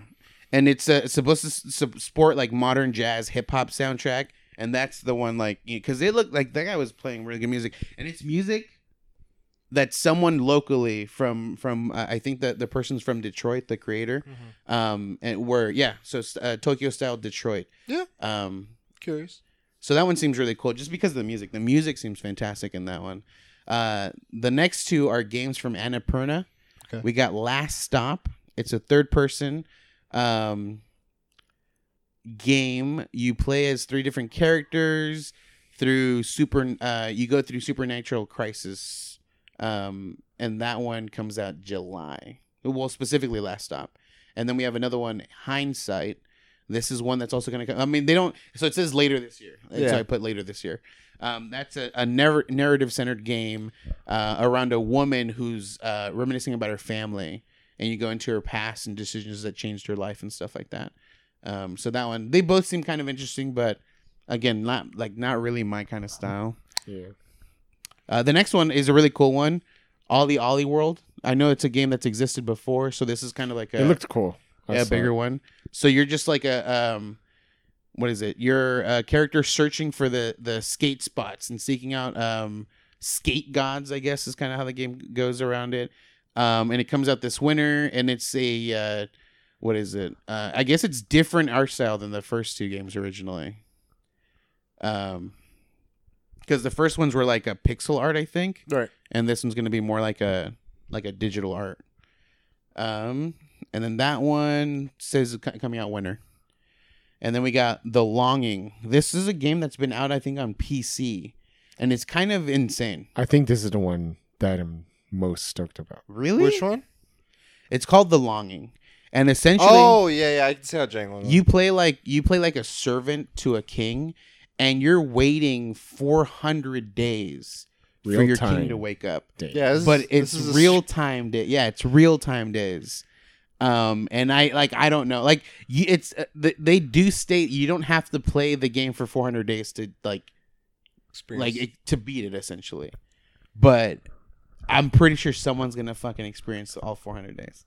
and it's uh, supposed to s- s- like modern jazz hip hop soundtrack, and that's the one like because it looked like that guy was playing really good music, and it's music that someone locally from from uh, I think that the person's from Detroit, the creator,
Mhm.
um, and were yeah, so uh, Tokyo style Detroit,
Yeah.
um,
Curious.
so that one seems really cool just because of the music. The music seems fantastic in that one. Uh, the next two are games from Annapurna.
Okay.
We got Last Stop. It's a third person um, game. You play as three different characters through super. Uh, you go through supernatural crisis, um, and that one comes out July. Well, specifically Last Stop, and then we have another one, Hindsight. This is one that's also going to come. I mean, they don't. So it says later this year.
Yeah.
So I put later this year. Um, that's a, a narr- narrative centered game uh, around a woman who's uh, reminiscing about her family, and you go into her past and decisions that changed her life and stuff like that. Um, so that one, they both seem kind of interesting, but again, not like not really my kind of style.
Yeah.
Uh, the next one is a really cool one, OlliOlli World. I know it's a game that's existed before, so this is kind of like a
it looked cool. I
yeah, a
saw
bigger
it.
one. So you're just like a um, what is it? You're a character searching for the the skate spots and seeking out um skate gods. I guess is kind of how the game goes around it. Um, and it comes out this winter, and it's a uh, what is it? Uh, I guess it's different art style than the first two games originally. Um, because the first ones were like a pixel art, I think
Right.
and this one's going to be more like a like a digital art. Um, and then that one says it's coming out winter. And then we got The Longing. This is a game that's been out, I think, on PC, and it's kind of insane.
I think this is the one that I'm most stoked about.
Really?
Which one?
It's called The Longing, and essentially,
Oh yeah, yeah. I can see how Jang was.
you play like you play like a servant to a king, and you're waiting 400 days for your
time
king to wake up.
Day.
Yeah, this is-
but
this
it's
is a
real time day. Yeah, it's real time days. Um, and I like I don't know, like you, it's uh, th- they do state you don't have to play the game for 400 days to like
experience.
like it, to beat it essentially. But I'm pretty sure someone's gonna fucking experience all 400 days.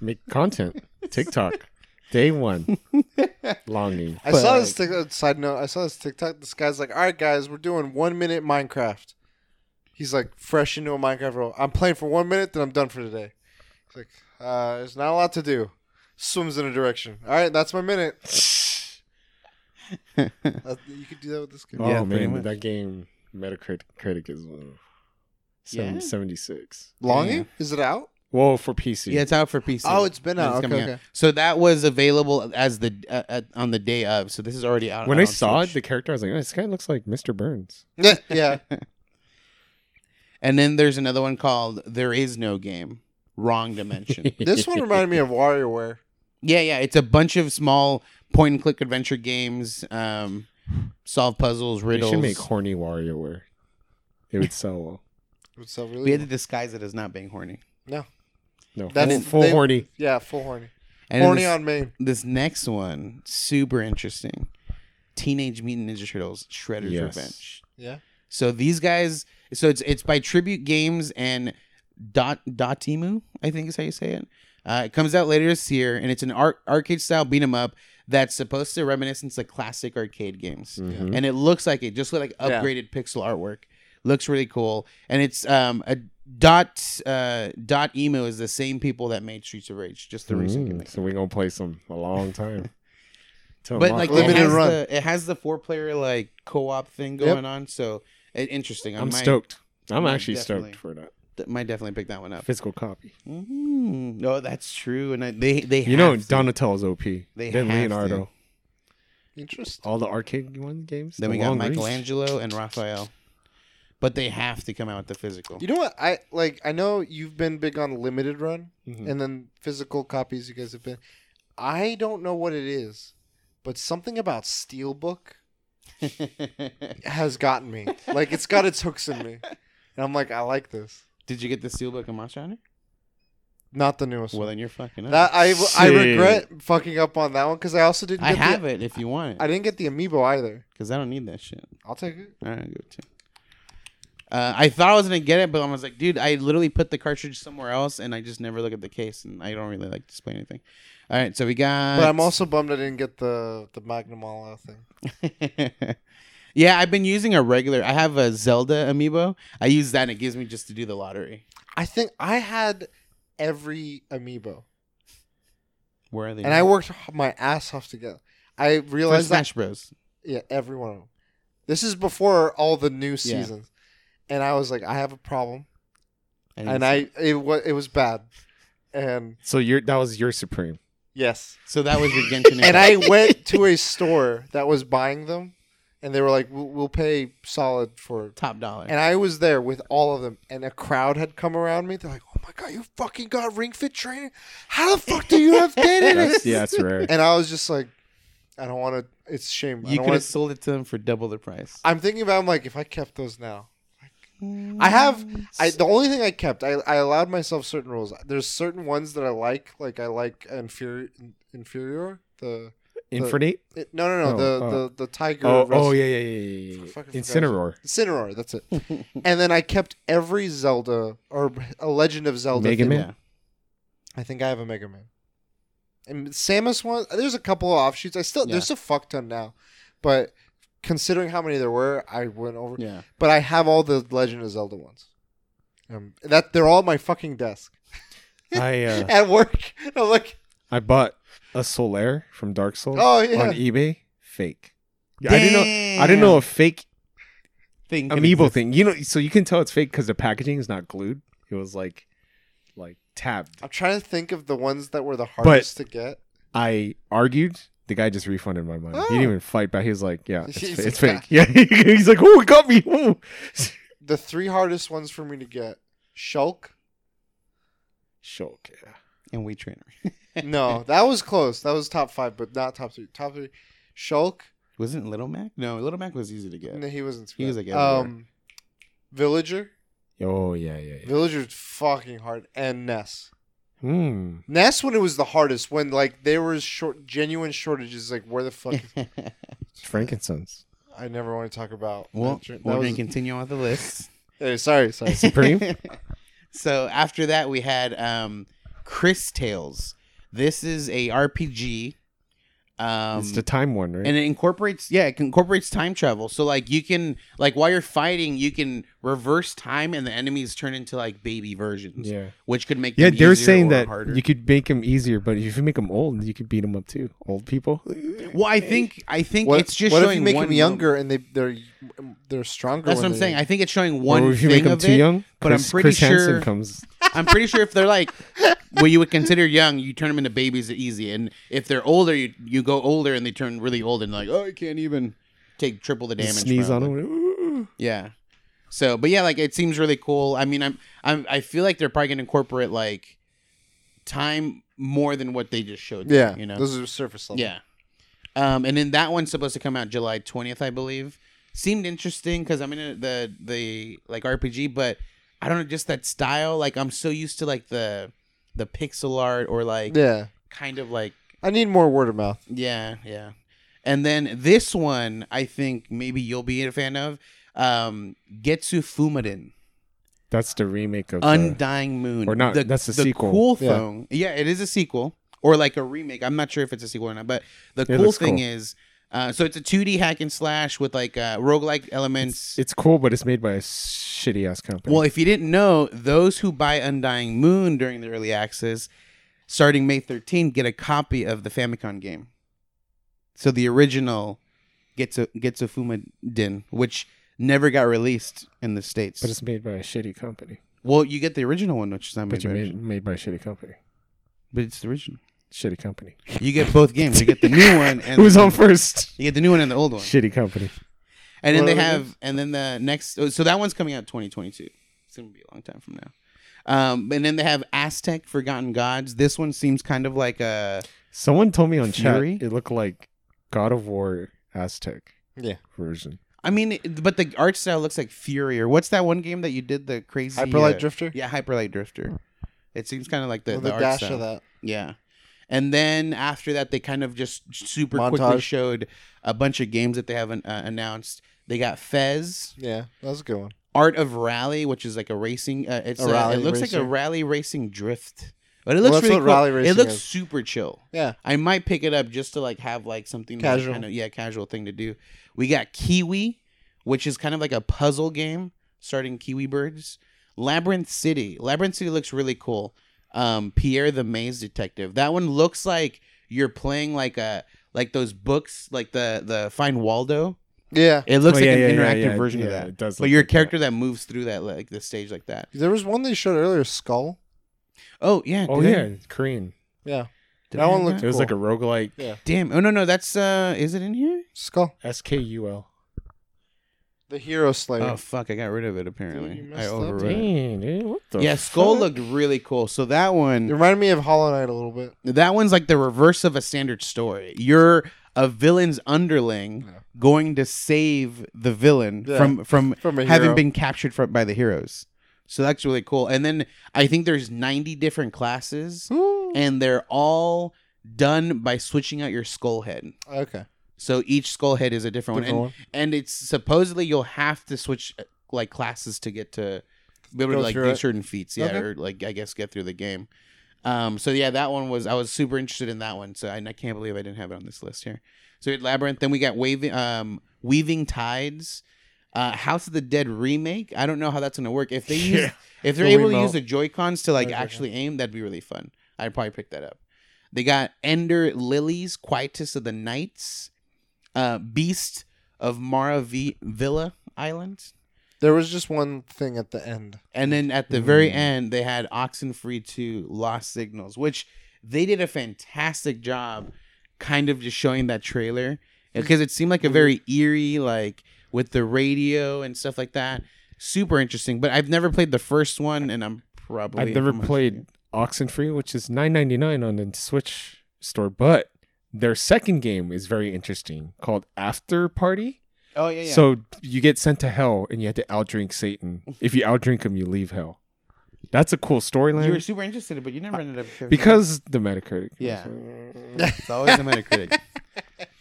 Make content. <laughs> TikTok. Day one. <laughs> Longing.
I saw this TikTok, side note. I saw this TikTok. This guy's like, "All right, guys, we're doing one minute Minecraft." He's like fresh into a Minecraft role. I'm playing for one minute, then I'm done for today. He's like, uh, "There's not a lot to do." Swims in a direction. All right, that's my minute. <laughs> Uh, you could do that with this game.
Oh
Yeah, pretty
man,
much.
that game Metacritic critic is uh, seven-
Yeah?
76.
Longing? Is it out?
Well, for PC.
Yeah, it's out for PC.
Oh, it's been out.
it's
Okay, okay.
out. So that was available as the uh, uh, on the day of. So this is already out.
when
out
I
on
saw it, the character, I was like, oh, this guy looks like Mr. Burns. <laughs>
Yeah, yeah. <laughs>
and then there's another one called "There Is No Game." Wrong dimension. <laughs>
This one reminded me of WarioWare.
Yeah, yeah, it's a bunch of small point and click adventure games. Um, solve puzzles,
They
riddles.
should make horny WarioWare. It would sell well.
What's up,
we
really?
We had to disguise it as not being horny.
No.
No,
That's-
full, full
they-
horny.
Yeah, full horny.
And
horny
this,
on me.
this next one, super interesting. Teenage Mutant Ninja Turtles: Shredder's
Yes.
Revenge.
Yeah.
So these guys, so it's it's by Tribute Games and Dot Dotemu, I think is how you say it. Uh, it comes out later this year, and it's an art, arcade style beat 'em up that's supposed to reminiscence of classic arcade games,
Mhm.
and it looks like it, just like
Yeah.
upgraded pixel artwork. Looks really cool, and it's um a dot uh dot emo is the same people that made Streets of Rage, just the recent game.
Mm, so we're gonna play some a long time.
But like it has,
run.
the, it has the four player like co op thing
Yep.
going on, so it, interesting. I
I'm
might-
stoked. I'm actually stoked for that
th- might definitely pick that one up.
physical copy.
Mm, no, that's true, and I, they they
You know,
to.
Donatello's OP.
They
then
have
Leonardo.
Interesting.
All the arcade one games.
Then
the
we got
long reach.
Michelangelo and Raphael. But they have to come out with the physical.
You know what? I like. I know you've been big on limited run,
Mhm.
and then physical copies. You guys have been. I don't know what it is, but something about Steelbook <laughs> has gotten me. like it's got its hooks in me, and I'm like, I like this.
Did you get the steelbook of Monster Hunter?
Not the newest one.
Well,
one.
then you're fucking up.
That I I regret fucking up on that one because I also didn't.
I
Get
have
the,
it if you want it.
I didn't get the amiibo either.
because I don't need that shit.
I'll take it.
All right, good too. Uh, I thought I was gonna get it, but I was like, dude, I literally put the cartridge somewhere else, and I just never look at the case, and I don't really like display anything. All right, so we got.
But I'm also bummed I didn't get the the Magnamalo thing. <laughs>
yeah, I've been using a regular. I have a Zelda amiibo. I use that, and it gives me just to do the lottery.
I think I had every amiibo,
Where are they?
and I worked my ass off to get. I
for
realized that
Smash Bros.
Yeah, every one of them. This is before all the new seasons, and I was like, I have a problem,
didn't
and I it was it was bad, and
So your that was your supreme.
yes,
so that was your Genshin.
and I went to a <laughs> store that was buying them, and they were like, we'll, we'll pay solid for.
top dollar.
And I was there with all of them, and a crowd had come around me. They're like, "Oh my god, you fucking got Ring Fit training? How the fuck do you have <laughs> data?"
That's, yeah, it's rare.
And I was just like, I don't want to. It's shame.
You could
wanna,
have sold it to them for double the price.
I'm thinking about. I'm like, if I kept those now, I have. I the only thing I kept, I, I allowed myself certain rules. There's certain ones that I like, like I like inferior, inferior. The
Infernate.
it, no, no, no,
Oh,
the,
oh.
the the tiger.
Oh, oh yeah, yeah, yeah, yeah, yeah. Incineroar.
Incineroar. That's it. <laughs> and then I kept every Zelda or a Legend of Zelda.
Mega
theme.
Man?
I think I have a Mega Man. And Samus one. There's a couple of offshoots. I still
Yeah.
there's a fuck ton now, but considering how many there were, I went over.
Yeah.
But I have all the Legend of Zelda ones. Um, that they're all on my fucking desk <laughs>
I uh, <laughs>
at work. <laughs> I'm like,
I bought a Solaire from Dark Souls
oh yeah,
on eBay. Fake. Yeah, I didn't know. I didn't know a fake
Thing could
amiibo thing. You know, so you can tell it's fake because the packaging is not glued. It was like, like tabbed.
I'm trying to think of the ones that were the hardest to get.
I argued. The guy just refunded my money. He
Oh.
didn't even fight back. He was like, "Yeah, it's,
He's
fa- it's fake." <laughs> Yeah, he's like, "Oh, it got me." Ooh. <laughs>
The three hardest ones for me to get: Shulk.
Shulk. Yeah.
And we trainer. <laughs>
No, that was close. That was top five, but not top three. Top three: Shulk.
Wasn't Little Mac? No, Little Mac was easy to get.
No, he wasn't. too
He was,
bad.
like, everywhere.
um, Villager.
Oh yeah, yeah, yeah.
Villager's fucking hard, and Ness.
Hmm.
Ness when it was the hardest, when like there was short, genuine shortages. Like where the fuck? Is, <laughs>
Frankincense.
I never want to talk about.
well,
that. That
we're
was-
gonna continue on the list. <laughs>
Hey, sorry, sorry.
Supreme? <laughs>
so after that, we had um, Cris Tales. This is a RPG. Um,
it's the time one, right?
and it incorporates yeah it incorporates time travel so like you can like while you're fighting you can reverse time and the enemies turn into like baby versions
yeah.
which could make
Yeah,
them
they were
easier
saying
or
that
harder.
you could make them easier, but if you make them old, you could beat them up too. Old people.
well i think i think
What,
it's just
what
showing
if you make
one
them younger and they they're they're stronger?
that's what i'm saying
they-
i think it's showing one
or if you
thing
make them
of
too
it
young,
but I'm pretty
Chris Hansen
sure-
comes. <laughs>
i'm pretty sure if they're like what you would consider young you turn them into babies easy and if they're older you, you go older and they turn really old and like oh i can't even take triple the damage
Sneeze on them.
Yeah. So, but yeah, like it seems really cool. I mean, I'm, I'm, I feel like they're probably gonna incorporate like time more than what they just showed.
yeah,
you know.
those are surface level.
yeah. Um, and then that one's supposed to come out July 20th, I believe. Seemed interesting because I'm in the the like RPG, but I don't know, just that style. Like I'm so used to like the the pixel art or like
yeah.
kind of like
I need more word of mouth.
yeah, yeah. And then this one, I think maybe you'll be a fan of. Um, Getsu Fumaden,
That's the remake of. the-
Undying Moon.
or not, that's the sequel.
cool
Yeah.
thing, yeah. it is a sequel or like a remake. I'm not sure if it's a sequel or not, but the
It
cool thing
cool.
is, uh, so it's a 2D hack and slash with like uh, roguelike elements.
it's cool, but it's made by a shitty ass company.
well, if you didn't know, those who buy Undying Moon during the early access, starting May 13th, get a copy of the Famicom game. So the original Getsu Getsu Fumaden, which never got released in the states.
but it's made by a shitty company.
well, you get the original one, which is not
But
made,
you
by,
made made by a shitty company.
but it's the original.
Shitty company.
You get both games. You get the new one <laughs> and
Who's on first?
You get the new one and the old one.
Shitty company.
And then
What
they
other
have, and then the next, oh, so that one's coming out 2022. It's gonna be a long time from now. Um, and then they have Aztech Forgotten Gods. This one seems kind of like a
Someone told me on
Furi?
chat it looked like God of War Aztec
Yeah.
version.
I mean, but the art style looks like Furi. Or what's that one game that you did the crazy
Hyperlight
uh,
Drifter.
Yeah, Hyperlight Drifter. It seems kind of like the,
With
the,
the,
art
dash
style.
of that.
Yeah. And then after that, they kind of just super quickly showed a bunch of games that they haven't uh, announced. They got Fez,
Yeah, that was a good one.
Art of Rally, which is like a racing. Uh, it's
A
a
rally
it looks like a rally racing drift, but it
Well,
looks
that's
really
what
cool.
rally
it looks
is.
super chill.
Yeah,
I might pick it up just to like have like something like,
Casual.
kind of yeah, casual thing to do. We got Kiwi, which is kind of like a puzzle game starting Kiwi Birds. Labyrinth City. Labyrinth City looks really cool. Um, Pierre the Maze Detective. That one looks like you're playing like a like those books, like the the Find Waldo.
yeah.
It looks
Oh,
like
yeah,
an
yeah, yeah,
interactive
yeah,
version of
yeah,
that.
it does
but
look
you're a
like that.
character that. moves through that like the stage like that.
There was one they showed earlier, Skul.
Oh yeah.
Oh
did I-
yeah, Korean.
Yeah,
did
that
I
one
have
looked
It was
Cool.
like a roguelike
Damn. Oh no no that's uh is it in here?
Skul.
S K U L.
The Hero Slayer.
Oh fuck! I got rid of it. Apparently,
you
I
messed
overwrote it.
Dude, what the
Yeah, Skul
fuck?
looked really cool. So that one
It
one,
reminded me of Hollow Knight a little bit.
that one's like the reverse of a standard story. You're a villain's underling
Yeah.
going to save the villain
Yeah.
from from
From
having been captured from, by the heroes. So that's really cool. And then I think there's 90 different classes,
Ooh.
and they're all done by switching out your skull head.
Okay.
So each skull head is a different,
Different
one.
one.
And, and it's supposedly you'll have to switch uh, like classes to get to be able
Go
to like do
it.
certain feats. Yeah,
Okay.
or like I guess get through the game. Um, so yeah, that one was I was super interested in that one. So I, I can't believe I didn't have it on this list here. So we had Labyrinth. Then we got Waving, um, Weaving Tides, uh, House of the Dead remake. I don't know how that's gonna work. If they use,
Yeah.
if they're
The
able to use the Joy Cons to like
Okay.
actually aim, that'd be really fun. I'd probably pick that up. They got Ender Lilies, Quietus of the Knights, uh, Beast of Mara v- Villa Island.
There was just one thing at the end.
And then at the very
Mm.
end, they had Oxenfree 2 Lost Signals, which they did a fantastic job kind of just showing that trailer because it seemed like a very eerie, like with the radio and stuff like that. Super interesting. But I've never played the first one, and I'm probably.
I've never played Oxenfree, which is nine ninety nine on the Switch store, but their second game is very interesting called After Party.
Oh, yeah, yeah.
So you get sent to hell and you have to outdrink Satan. If you outdrink him, you leave hell. That's a cool storyline.
you were super interested, but you never uh, ended up.
because the Metacritic.
Yeah. <laughs> It's always the Metacritic.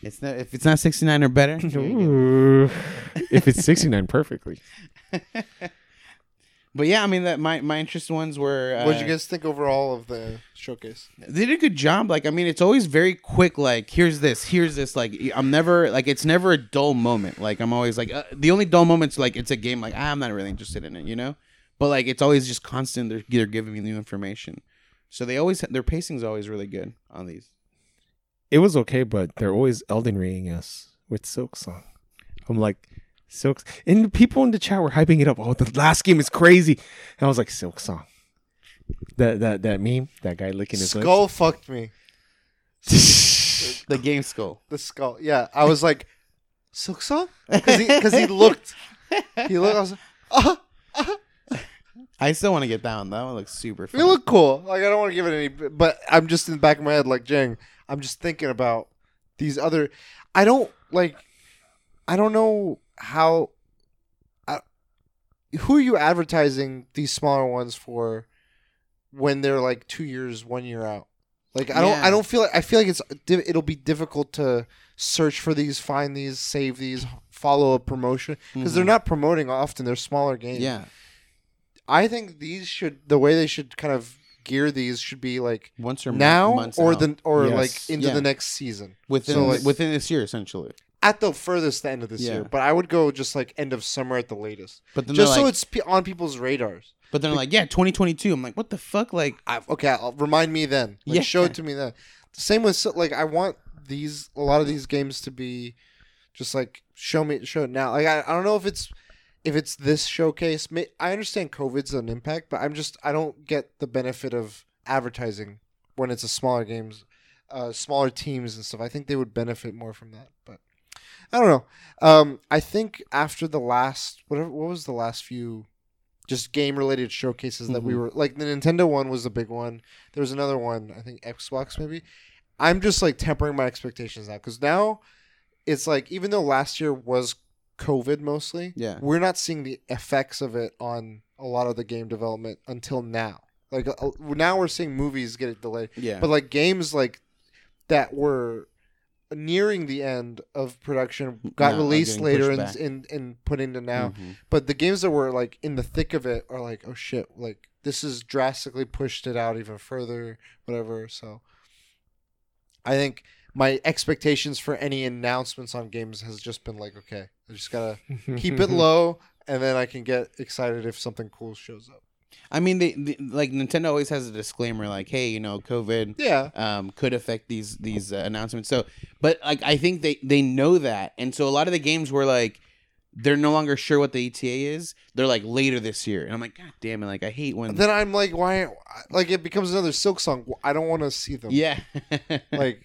It's not, if it's not 69 or better, <laughs> here you go.
Ooh. if it's sixty nine, perfectly. <laughs>
But yeah, I mean that my my interest ones were. Uh,
what did you guys think overall of the showcase?
They did a good job. Like I mean, it's always very quick. Like here's this, here's this. Like I'm never like it's never a dull moment. Like I'm always like uh, the only dull moments like it's a game. Like ah, I'm not really interested in it, you know. But like it's always just constant. They're they're giving me new information. So they always their pacing's always really good on these.
It was okay, but they're always Elden Ringing us with Silk Song. I'm like, Silk, and people in the chat were hyping it up. Oh, the last game is crazy, and I was like, Silk Song. That that that meme, that guy licking his
Skull fucked me.
lips. <laughs>
The game skull.
The skull. Yeah, I was like, Silk Song? Because he, 'cause he <laughs> looked. He looked. I was like, uh
I still want to get that one. That one looks super
It
fun.
looked cool. Like I don't want to give it any, but I'm just in the back of my head, like Jang. I'm just thinking about these other. I don't like. I don't know how. I, who are you advertising these smaller ones for? When they're like two years, one year out. Like I don't.
Yeah.
I don't feel like. I feel like it's. It'll be difficult to search for these, find these, save these, follow a promotion because they're
Mhm.
not promoting often. They're smaller games.
Yeah,
I think these should the way they should kind of gear these should be like
once or
now
months
or
out.
the or
Yes.
like into
Yeah.
the next season
within
so, like-
within this year essentially.
at the furthest end of this
Yeah.
year. But I would go just like end of summer at the latest,
But then
just
they're
so
like,
it's pe- on people's radars.
but then they're like, yeah, 2022. I'm like, what the fuck? Like,
I, okay, I'll, remind me then. Like,
Yeah.
show it to me then. Same with so- like I want these a lot of these games to be just like show me show it now. Like I, I don't know if it's if it's this showcase. I understand COVID's an impact, but I'm just I don't get the benefit of advertising when it's a smaller games, uh, smaller teams and stuff. I think they would benefit more from that. But I don't know. Um, I think after the last whatever, what was the last few, just game related showcases that we
Mhm.
were like the Nintendo one was the big one. There was another one, I think Xbox maybe. I'm just like tempering my expectations now because now it's like even though last year was COVID mostly,
Yeah.
we're not seeing the effects of it on a lot of the game development until now. Like uh, now we're seeing movies get delayed.
Yeah.
But like games like that were nearing the end of production got
are
released later and, and and put into now.
Mhm.
But the games that were like in the thick of it are like, oh shit, like this has drastically pushed it out even further, whatever. So I think my expectations for any announcements on games has just been like, okay, I just gotta keep it <laughs> low and then I can get excited if something cool shows up.
I mean, they, they like Nintendo always has a disclaimer like, "Hey, you know, COVID
Yeah.
um, could affect these these uh, announcements." So, but like I think they they know that, and so a lot of the games were like they're no longer sure what the ETA is. They're like later this year, and I'm like, God damn it! Like I hate when
Then I'm like, why? Like it becomes another Silk song. I don't want to see them.
yeah, <laughs>
like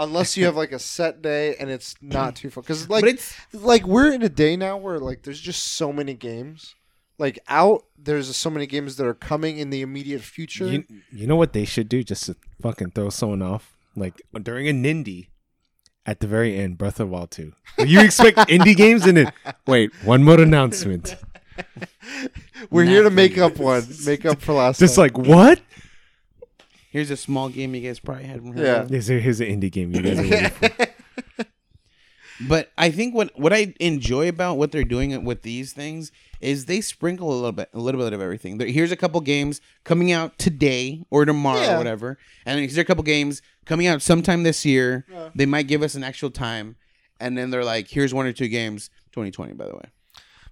unless you have like a set day and it's not too far because like
but it's
like we're in a day now where like there's just so many games like out there's so many games that are coming in the immediate future
You, you know what they should do just to fucking throw someone off? Like during a Nindy, at the very end, Breath of the Wild 2. You expect <laughs> indie games and then wait, one more announcement. <laughs>
we're here to make up one make up for last
Just
time.
like what?
Here's a small game you guys probably hadn't heard
Yeah.
of.
Here's, here's an indie game you guys are waiting for. <laughs>
But I think what what I enjoy about what they're doing with these things is they sprinkle a little bit a little bit of everything. There, here's a couple games coming out today or tomorrow
Yeah.
or whatever, and then here's a couple games coming out sometime this year.
Yeah.
They might give us an actual time, and then they're like, here's one or two games, 2020 by the way.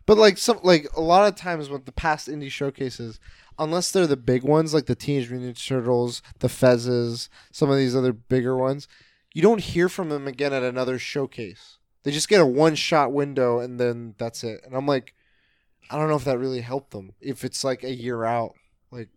but like some like a lot of times with the past indie showcases unless they're the big ones like the teenage mutant Ninja turtles the fezzes some of these other bigger ones you don't hear from them again at another showcase. They just get a one shot window and then that's it. And i'm like i don't know if that really helped them if it's like a year out. Like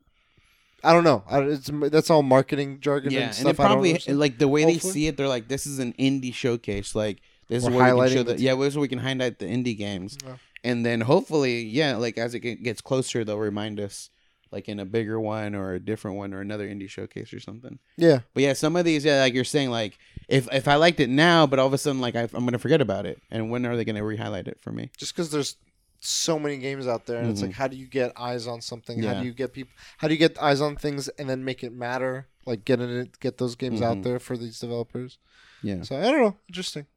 i don't know. I, it's, that's all marketing jargon
Yeah,
and
and
stuff.
It probably like the way they see it. They're like, this is an indie showcase. Like this is where we can show
the
the yeah, this is where we can highlight the indie games,
Yeah.
and then hopefully, yeah, like as it gets closer, they'll remind us, like in a bigger one or a different one or another indie showcase or something.
yeah
But yeah, some of these, yeah, like you're saying, like if if I liked it now, but all of a sudden, like I, I'm gonna forget about it, and when are they gonna re-highlight it for me?
just because there's so many games out there and it's
Mhm.
like how do you get eyes on something how do you get people how do you get eyes on things and then make it matter like getting it get those games out
Mhm.
there for these developers
Yeah,
so i don't know interesting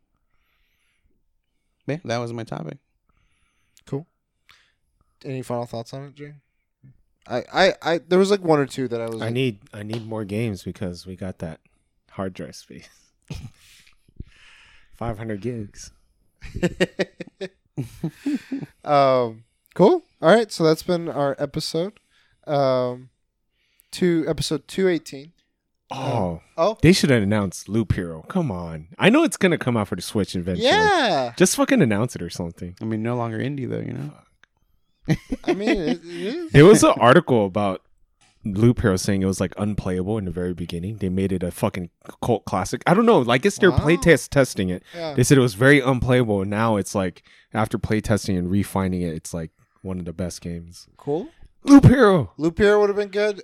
yeah, that was my topic. Cool.
Any final thoughts on it jay I, I, I, there was like one or two that I was.
I
like,
need I need more games because we got that hard drive space. <laughs> 500 gigs. <laughs>
um, cool. All right, so that's been our episode. Um, two episode two eighteen.
Oh,
Oh,
they should have announced Loop Hero. Come on. I know it's going to come out for the Switch eventually.
yeah.
Just fucking announce it or something.
I mean, no longer indie though, you know.
I mean, it, it is.
There was an article about Loop Hero saying it was like unplayable in the very beginning. They made it a fucking cult classic. I don't know. Like, I guess they're
Wow.
playtest testing it.
Yeah.
They said it was very unplayable. And now it's like, after playtesting and refining it, it's like one of the best games.
Cool.
Loop Hero.
Loop Hero would have been good.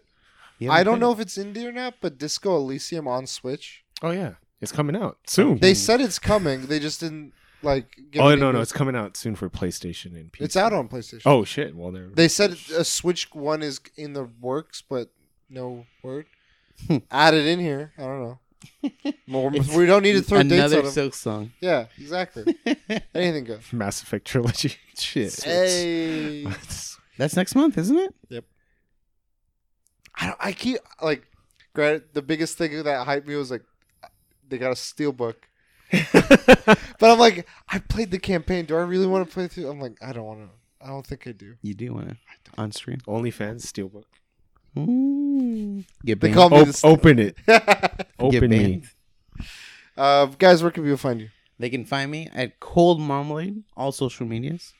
You
I don't know
it?
if it's indie or not, but Disco Elysium on Switch.
Oh, yeah. It's coming out soon.
They said it's coming. They just didn't like. Give
oh, no, no. It's coming out soon for PlayStation and PC.
It's out on PlayStation.
Oh, shit. Well, they're.
They said a Switch one is in the works, but no word. <laughs> Add it in here. I don't know. <laughs> More, we don't need to throw dates
Another
on them.
silk song.
yeah, exactly. <laughs> Anything goes.
Mass Effect trilogy. shit.
Hey,
That's next month, isn't it? Yep.
I, don't, I keep like, granted, the biggest thing that hyped me was like, they got a steel book. <laughs> But I'm like, I played the campaign. Do I really want to play through? I'm like, I don't want to. I don't think I do.
You do want to on stream.
OnlyFans, Steelbook.
Ooh. Get
They
banned.
call me
Op-
the.
open it. <laughs>
Get
Open me.
banned.
uh, guys, where can people find you?
They can find me at Cold Marmalade, all social medias.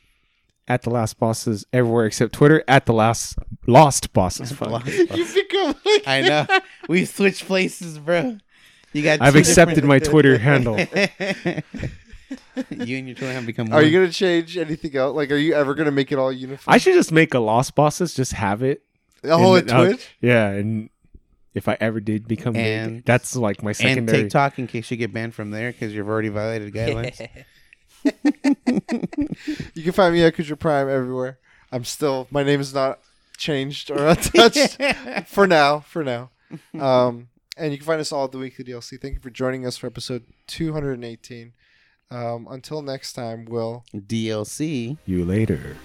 At the last bosses everywhere except Twitter. At the last lost bosses. <laughs> Fuck.
you become like
I know. We switched places, bro. You got.
I've accepted my Twitter handle. <laughs>
you and your children have become.
Are
one.
you gonna change anything else? Like, are you ever gonna make it all uniform?
I should just make a Lost Bosses, just have it.
oh,
and,
at
uh,
Twitch.
Yeah, and if I ever did become
And-
big, that's like my secondary.
and
secondary.
TikTok in case you get banned from there because you've already violated <laughs> guidelines. <laughs>
You can find me at Kuja Prime everywhere. I'm still. My name is not changed or untouched for now. For now. Um, and you can find us all at the Weekly DLC. Thank you for joining us for episode 218. Um, until next time, we'll
DLC.
you later.